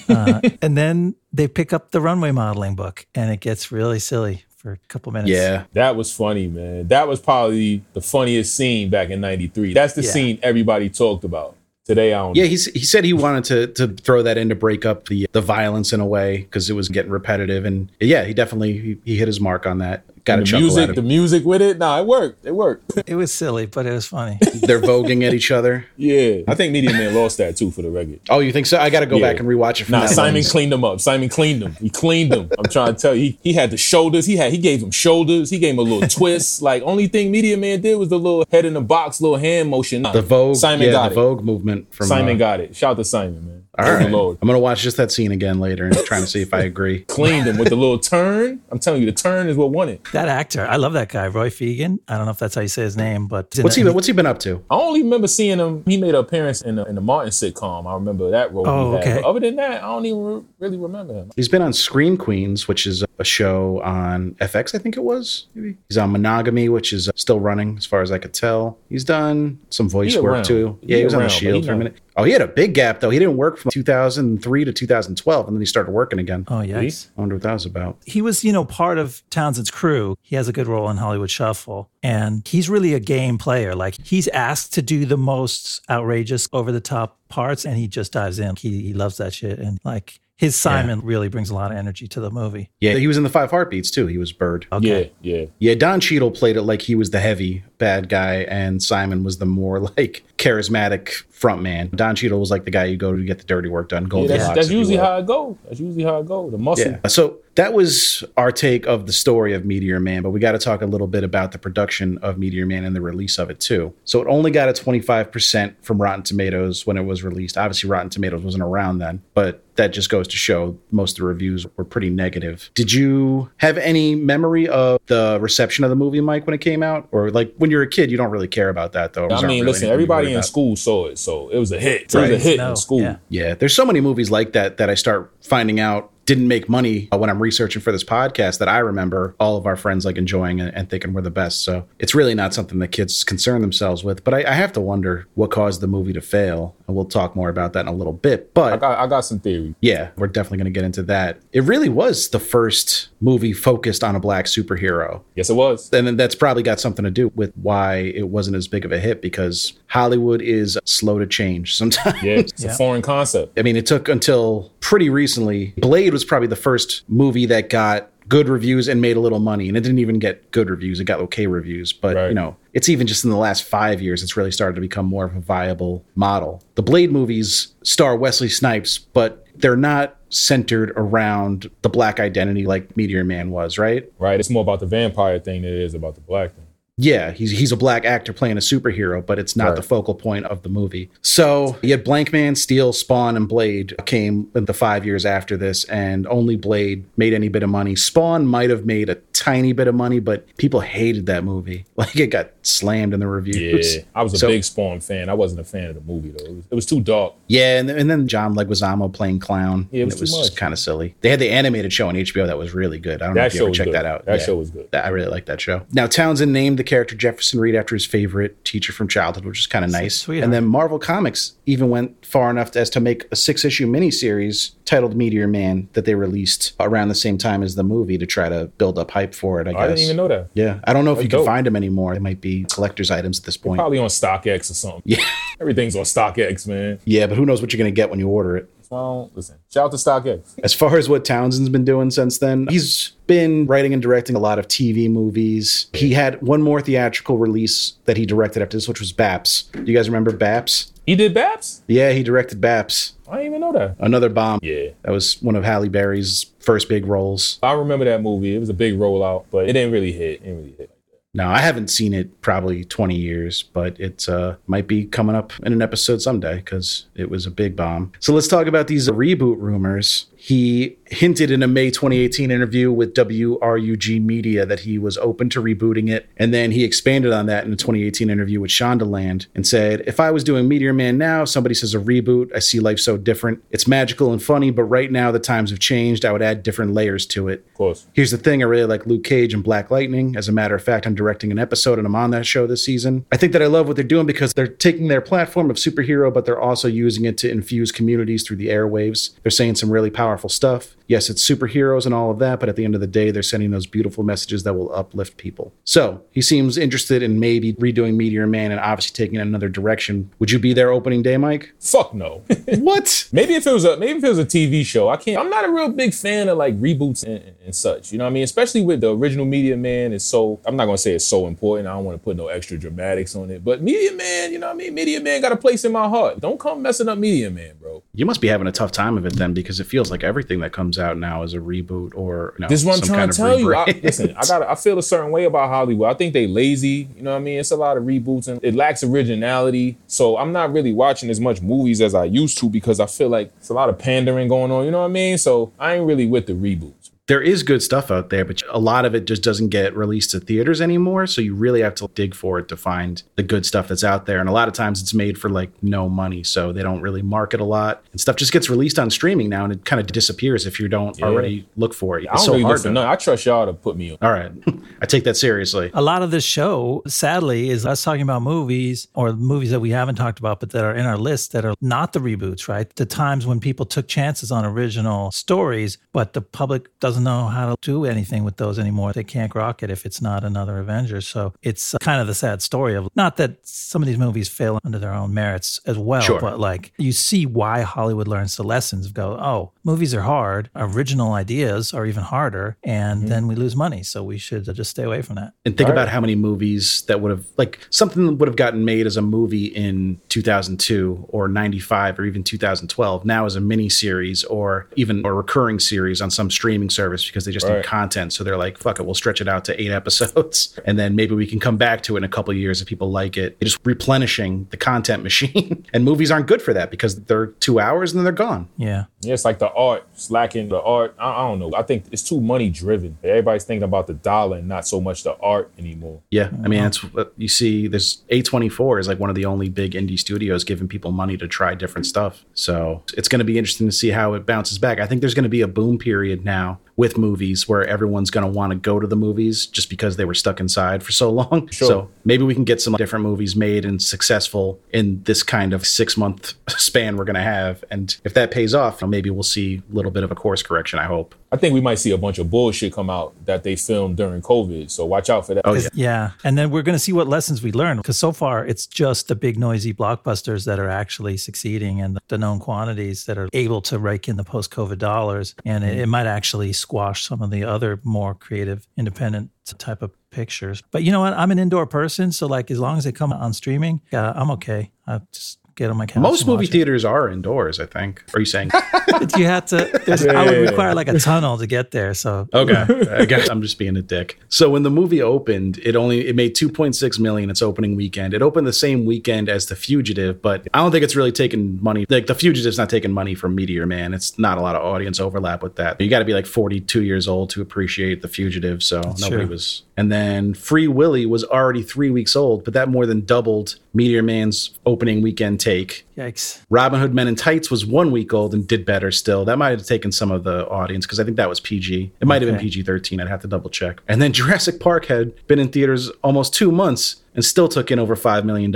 Uh, and then they pick up the runway modeling book and it gets really silly for a couple minutes. Yeah. That was funny, man. That was probably the funniest scene back in 93. That's the Yeah. scene everybody talked about. Today, don't Yeah, he's, he said he wanted to to throw that in to break up the the violence in a way because it was getting repetitive, and yeah, he definitely he, he hit his mark on that. Got a the chuckle music, the music with it. Nah, it worked. It worked. It was silly, but it was funny. They're voguing at each other. yeah. I think Media Man lost that too for the record. Oh, you think so? I got to go Yeah. back and rewatch it. From Nah, that Simon lens. cleaned him up. Simon cleaned him. He cleaned him. I'm trying to tell you, he, he had the shoulders. He had he gave him shoulders. He gave him a little twist. Like only thing Media Man did was the little head in the box, little hand motion. the Vogue. Simon yeah, got the it. Vogue movement from Simon uh, got it. Shout out to Simon, man. All Praise the right, Lord. I'm gonna watch just that scene again later and trying to see if I agree. Cleaned him with a little turn. I'm telling you, the turn is what won it. that actor, I love that guy, Roy Fegan. I don't know if that's how you say his name, but What's he? What's he been up to? I only remember seeing him. He made an appearance in the, in the Martin sitcom. I remember that role. Oh, okay. But other than that, I don't even re- really remember him. He's been on Scream Queens, which is a show on FX, I think it was. Maybe he's on Monogamy, which is uh, still running, as far as I could tell. He's done some voice He work around. too. Yeah, he was on the Shield for a minute. Oh, he had a big gap though. He didn't work from 2003 to 2012, and then he started working again. Oh, yikes. I wonder what that was about. he was, you know, part of Townsend's crew. He has a good role in Hollywood Shuffle, and he's really a game player. Like he's asked to do the most outrageous, over the top parts, and he just dives in. He, he loves that shit, and like his Simon really brings a lot of energy to the movie. Yeah, he was in the Five Heartbeats too. He was Bird. Okay. Yeah, yeah. Yeah, Don Cheadle played it like he was the heavy bad guy, and Simon was the more like charismatic front man. Don Cheadle was like the guy you go to get the dirty work done. Yeah, Goldilocks. that's, that's usually how it go. That's usually how it go. The muscle. Yeah. So that was our take of the story of Meteor Man, but we got to talk a little bit about the production of Meteor Man and the release of it too. So it only got a 25% from Rotten Tomatoes when it was released. Obviously, Rotten Tomatoes wasn't around then, but that just goes to show most of the reviews were pretty negative. Did you have any memory of the reception of the movie, Mike, when it came out? Or like when you're a kid, you don't really care about that though. I mean, really listen, everybody everybody in school saw it, so it was a hit. It was a hit No, in school. yeah. Yeah, there's so many movies like that that I start finding out didn't make money uh, when I'm researching for this podcast that I remember all of our friends like enjoying and, and thinking we're the best. So it's really not something that kids concern themselves with. But I, I have to wonder what caused the movie to fail. And we'll talk more about that in a little bit. I But got, I got some theory. yeah, we're definitely going to get into that. It really was the first movie focused on a black superhero. Yes, it was. And then that's probably got something to do with why it wasn't as big of a hit because Hollywood is slow to change sometimes. Yeah, it's Yeah. a foreign concept. I mean, it took until pretty recently. Blade was probably the first movie that got good reviews and made a little money. And it didn't even get good reviews; it got okay reviews. But Right. you know, it's even just in the last five years, it's really started to become more of a viable model. The Blade movies star Wesley Snipes, but they're not centered around the black identity like Meteor Man was, right? Right? It's more about the vampire thing than it is about the black thing. Yeah, he's he's a black actor playing a superhero, but it's not Right. the focal point of the movie. So yet Blankman, Steel, Spawn, and Blade came in the five years after this, and only Blade made any bit of money. Spawn might have made a tiny bit of money, but people hated that movie. Like it got slammed in the reviews. Yeah, I was a So- big Spawn fan. I wasn't a fan of the movie though. It was, it was too dark. Yeah, and, and then John Leguizamo playing clown. Yeah, it was too just kind of silly. They had the animated show on HBO that was really good. I don't know if you ever checked good. that out. That show was good. I really liked that show. Now Townsend named the character Jefferson Reed after his favorite teacher from childhood, which is kind of nice. sweetheart. And then Marvel Comics even went far enough as to make a six-issue miniseries titled Meteor Man that they released around the same time as the movie to try to build up hype for it. I guess. I didn't even know that. Yeah, I don't know if That's you can find them anymore. They might be collector's items at this point. Probably on StockX or something. Yeah, Everything's on StockX, man. yeah, but who knows what you're gonna get when you order it. Well, listen. Shout out to StockX. As far as what Townsend's been doing since then, he's been writing and directing a lot of TV movies. He had one more theatrical release that he directed after this, which was Baps. Do you guys remember Baps? He did Babs? Yeah, he directed Baps. I didn't even know that. Another bomb. Yeah. That was one of Halle Berry's first big roles. I remember that movie. It was a big rollout, but it didn't really hit. It didn't really hit. No, I haven't seen it probably 20 years, but it uh, might be coming up in an episode someday because it was a big bomb. So let's talk about these reboot rumors. He hinted in a May 2018 interview with WRUG Media that he was open to rebooting it. And then he expanded on that in a 2018 interview with Shondaland and said, If I was doing Meteor Man now, somebody says a reboot, I see life so different. It's magical and funny, but right now the times have changed. I would add different layers to it. Of course. Here's the thing I really like Luke Cage and Black Lightning. As a matter of fact, I'm directing an episode and I'm on that show this season. I think that I love what they're doing because they're taking their platform of superhero, but they're also using it to infuse communities through the airwaves. They're saying some really powerful stuff. Yes, it's superheroes and all of that, but at the end of the day, they're sending those beautiful messages that will uplift people. So he seems interested in maybe redoing Meteor Man and obviously taking it another direction. Would you be there opening day, Mike? Fuck no. what? maybe if it was a maybe if it was a TV show. I can't. I'm not a real big fan of like reboots and, and- and such. You know what I mean? Especially with the original Media Man is so. I'm not gonna say it's so important. I don't want to put no extra dramatics on it. But Media Man, you know what I mean? Media Man got a place in my heart. Don't come messing up Media Man, bro. You must be having a tough time of it then because it feels like everything that comes out now as a reboot or you know, This is what I'm trying to tell you. I, listen, I got I feel a certain way about Hollywood. I think they lazy. You know what I mean? It's a lot of reboots and it lacks originality. So I'm not really watching as much movies as I used to because I feel like it's a lot of pandering going on. You know what I mean? So I ain't really with the reboots. There is good stuff out there, but a lot of it just doesn't get released to theaters anymore. So you really have to dig for it to find the good stuff that's out there. And a lot of times it's made for like no money. So they don't really market a lot. And stuff just gets released on streaming now and it kind of disappears if you don't Yeah. already look for it. I don't so really hard look for to. nothing. I trust y'all to put me on. All right. I take that seriously. A lot of this show, sadly, is us talking about movies or movies that we haven't talked about, but that are in our list that are not the reboots, right? The times when people took chances on original stories, but the public doesn't know how to do anything with those anymore. They can't rock it if it's not another Avengers. So it's uh, kind of the sad story of not that some of these movies fail under their own merits as well, Sure. but like you see why Hollywood learns the lessons of go, oh, movies are hard, original ideas are even harder, and mm-hmm. then we lose money. So we should uh, just stay away from that. And think about how many movies that would have like something that would have gotten made as a movie in 2002 or 95 or even 2012 now as a mini series or even a recurring series on some streaming service because they just need content. So they're like, fuck it, we'll stretch it out to eight episodes and then maybe we can come back to it in a couple of years if people like it. Just replenishing the content machine. and movies aren't good for that because they're two hours and then they're gone. Yeah. Yeah, it's like the art, slacking the art. I, I don't know. I think it's too money driven. Everybody's thinking about the dollar and not so much the art anymore. Yeah, I mean that's what you see. There's A24 is like one of the only big indie studios giving people money to try different stuff. So it's going to be interesting to see how it bounces back. I think there's going to be a boom period now with movies where everyone's going to want to go to the movies just because they were stuck inside for so long. Sure. So maybe we can get some different movies made and successful in this kind of six month span we're going to have. And if that pays off, maybe we'll see a little bit of a course correction. I hope. I think we might see a bunch of bullshit come out that they filmed during COVID. So watch out for that. Oh yeah. Yeah. And then we're going to see what lessons we learn because so far it's just the big noisy blockbusters that are actually succeeding and the known quantities that are able to rake in the post COVID dollars. And it, it might actually squash some of the other more creative, independent type of pictures. But you know what? I'm an indoor person, so like as long as they come on streaming, yeah, I'm okay. I just get on my couch. Most movie watch it. theaters are indoors, I think. Are you saying? you had to. there's- I would require like a tunnel to get there. So Okay, I guess I'm just being a dick. So when the movie opened, it only it made 2.6 million its opening weekend. It opened the same weekend as The Fugitive, but I don't think it's really taken money. Like The Fugitive's not taking money from Meteor Man. It's not a lot of audience overlap with that. You got to be like 42 years old to appreciate The Fugitive. So nobody true. was. And then Free Willy was already three weeks old, but that more than doubled Meteor Man's opening weekend take. yikes. Robin Hood Men in Tights was one week old and did better still. That might have taken some of the audience because I think that was PG. It might have been PG 13. I'd have to double check. And then Jurassic Park had been in theaters almost two months and still took in over $5 million,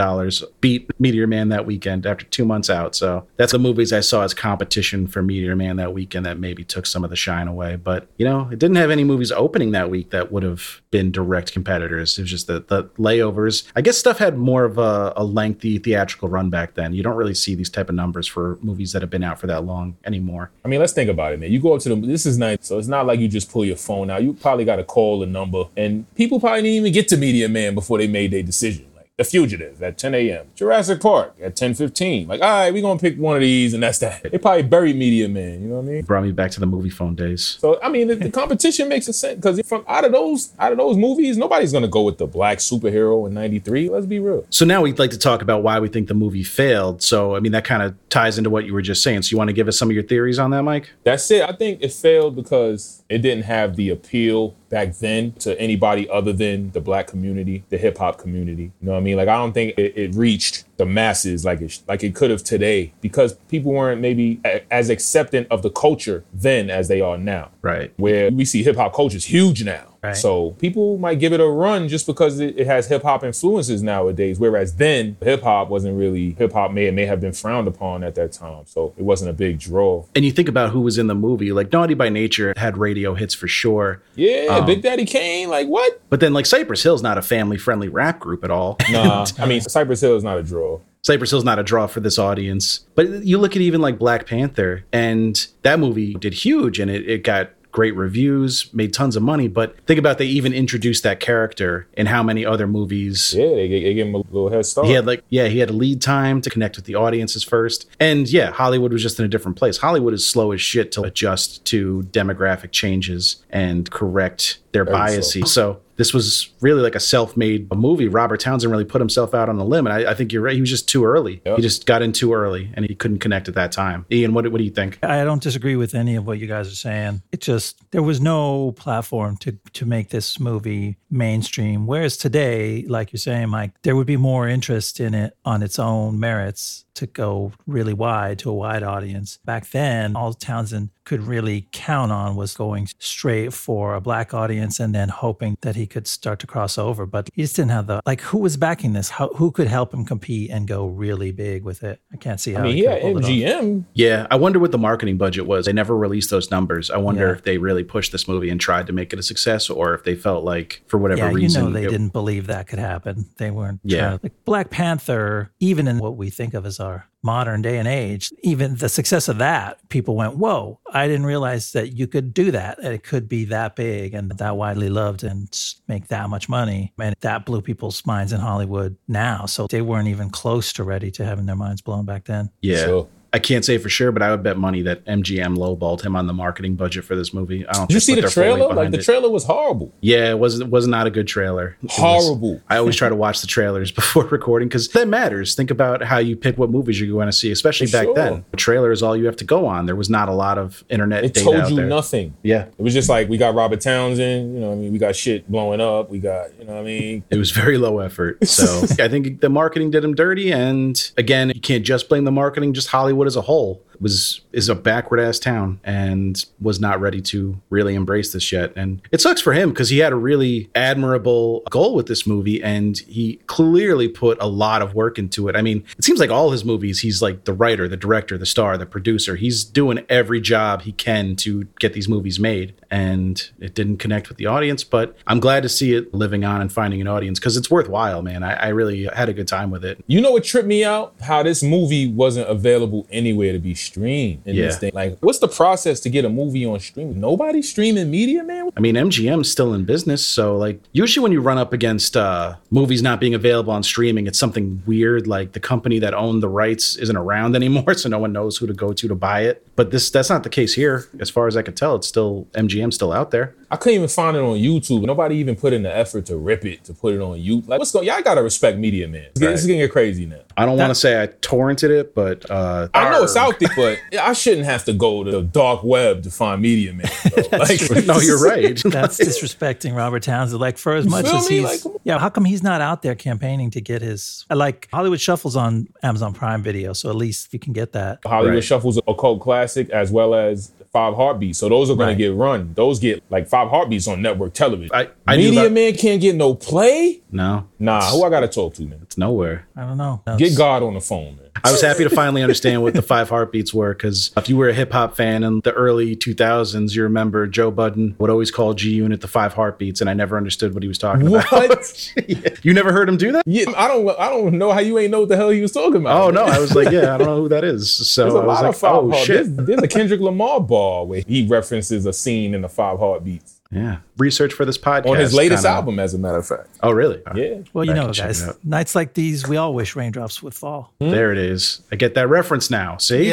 beat Meteor Man that weekend after two months out. So that's the movies I saw as competition for Meteor Man that weekend that maybe took some of the shine away. But, you know, it didn't have any movies opening that week that would have been direct competitors. It was just the, the layovers. I guess stuff had more of a, a lengthy theatrical run back then. You don't really see these type of numbers for movies that have been out for that long anymore. I mean, let's think about it, man. You go up to the this is nice, so it's not like you just pull your phone out. You probably got to call a number, and people probably didn't even get to Media Man before they made their decision. Like The Fugitive at 10 a.m., Jurassic Park at 10:15. Like, all right, we're gonna pick one of these, and that's that. They probably buried Media Man. You know what I mean? Brought me back to the movie phone days. So I mean, the, the competition makes a sense because from out of those out of those movies, nobody's gonna go with the black superhero in '93. Let's be real. So now we'd like to talk about why we think the movie failed. So, I mean, that kind of ties into what you were just saying. So, you want to give us some of your theories on that, Mike? That's it. I think it failed because it didn't have the appeal back then to anybody other than the black community, the hip hop community. You know what I mean? Like I don't think it, it reached the masses like it like it could have today because people weren't maybe a, as acceptant of the culture then as they are now. Right. Where we see hip hop culture is huge now. Right. So people might give it a run just because it, it has hip hop influences nowadays. Whereas then hip hop wasn't really hip hop may may have been frowned upon at that time. So it wasn't a big draw. And you think about who was in the movie, like Naughty by Nature had radio hits for sure. Yeah, um, Big Daddy Kane, like what? But then, like, Cypress Hill's not a family friendly rap group at all. Nah, I mean Cypress Hill is not a draw. Cypress Hill's not a draw for this audience. But you look at even like Black Panther, and that movie did huge and it, it got great reviews, made tons of money. But think about they even introduced that character in how many other movies. Yeah, they, they give him a little head start. He had like yeah, he had a lead time to connect with the audiences first. And yeah, Hollywood was just in a different place. Hollywood is slow as shit to adjust to demographic changes and correct their biases. So. This was really like a self-made movie. Robert Townsend really put himself out on a limb, and I, I think you're right. He was just too early. Yep. He just got in too early, and he couldn't connect at that time. Ian, what, what do you think? I don't disagree with any of what you guys are saying. It just there was no platform to to make this movie mainstream. Whereas today, like you're saying, Mike, there would be more interest in it on its own merits to go really wide to a wide audience. Back then, all Townsend could really count on was going straight for a black audience and then hoping that he could start to cross over. But he just didn't have the like who was backing this? How, who could help him compete and go really big with it? I can't see how I mean, he he could had pull it off. MGM. Yeah, I wonder what the marketing budget was. They never released those numbers. I wonder Yeah. if they really pushed this movie and tried to make it a success, or if they felt like for whatever yeah, reason, you know they it- didn't believe that could happen. They weren't. Yeah. trying to- like Black Panther, even in what we think of as our modern day and age, even the success of that, people went, "Whoa! I didn't realize that you could do that. And it could be that big and that widely loved and make that much money." And that blew people's minds in Hollywood now. So they weren't even close to ready to having their minds blown back then. Yeah. Sure. I can't say for sure, but I would bet money that MGM lowballed him on the marketing budget for this movie. I don't. Did you see the their full weight trailer? Like the trailer was horrible. Yeah, it was it was not a good trailer. It was- Horrible. I always try to watch the trailers before recording because that matters. Think about how you pick what movies you're going to see, especially For back sure. then. The trailer is all you have to go on. There was not a lot of internet It told you there. nothing. Yeah, It was just like we got Robert Townsend, you know, what I mean, we got shit blowing up, we got, you know, what I mean, it was very low effort. So I think the marketing did him dirty. And again, you can't just blame the marketing. Just Hollywood as a whole was is a backward ass town and was not ready to really embrace this yet. And it sucks for him because he had a really admirable goal with this movie, and he clearly put a lot of work into it. I mean, it seems like all his movies, he's like the writer, the director, the star, the producer. He's doing every job he can to get these movies made, and it didn't connect with the audience. But I'm glad to see it living on and finding an audience because it's worthwhile, man. I, I really had a good time with it. you know what tripped me out? How this movie wasn't available anywhere to be stream in Yeah. this thing. Like, what's the process to get a movie on stream? Nobody streaming media, man. I mean, MGM's still in business, so like usually when you run up against uh, movies not being available on streaming, it's something weird. Like the company that owned the rights isn't around anymore, so no one knows who to go to to buy it. But this that's not the case here, as far as I could tell. It's still MGM still out there. I couldn't even find it on YouTube. Nobody even put in the effort to rip it to put it on YouTube. Like, what's going? Y'all gotta respect media, man. It's, getting- This is getting crazy now. I don't want to say I torrented it, but uh, I know it's out there, but I shouldn't have to go to the dark web to find media, man. bro. Like, no, you're right. That's disrespecting Robert Townsend. Like for as much as me? he's, Like, come on. Yeah. How come he's not out there campaigning to get his? I Like Hollywood Shuffles on Amazon Prime Video, so at least you can get that. Hollywood Right. Shuffle's a cult classic as well as Five Heartbeats. So those are going Right. to get run. Those get like Five Heartbeats on network television. I- I Media that- man can't get no play. no, Nah, who I got to talk to, man? it's nowhere. I don't know. Get God on the phone, man. I was happy to finally understand what the five heartbeats were because if you were a hip hop fan in the early 2000s, you remember Joe Budden would always call G Unit the five heartbeats, and I never understood what he was talking about. What? You never heard him do that? yeah, I don't. I don't know how you ain't know what the hell he was talking about. Oh no, I was like, yeah, I don't know who that is. So There's a I was lot like, of five oh heart- shit, There's, there's a Kendrick Lamar bar where he references a scene in the Five Heartbeats yeah. Research for this podcast on his latest kinda- album, as a matter of fact. Oh really? Yeah. Well, you I know, guys, nights like these, we all wish raindrops would fall. There it is. I get that reference now. See?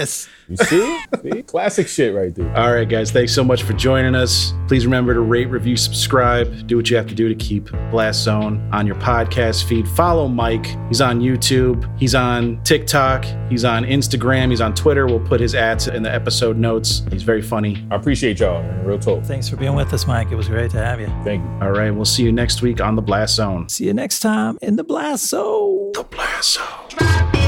You see? see? Classic shit right there. All right, guys. Thanks so much for joining us. Please remember to rate, review, subscribe. Do what you have to do to keep Blast Zone on your podcast feed. Follow Mike. He's on YouTube. He's on TikTok. He's on Instagram. He's on Twitter. We'll put his ads in the episode notes. He's very funny. I appreciate y'all, man. Real talk. Thanks for being with us, Mike. It was great to have you. Thank you. All right. We'll see you next week on the Blast Zone. See you next time in the Blast Zone. The Blast Zone. Drop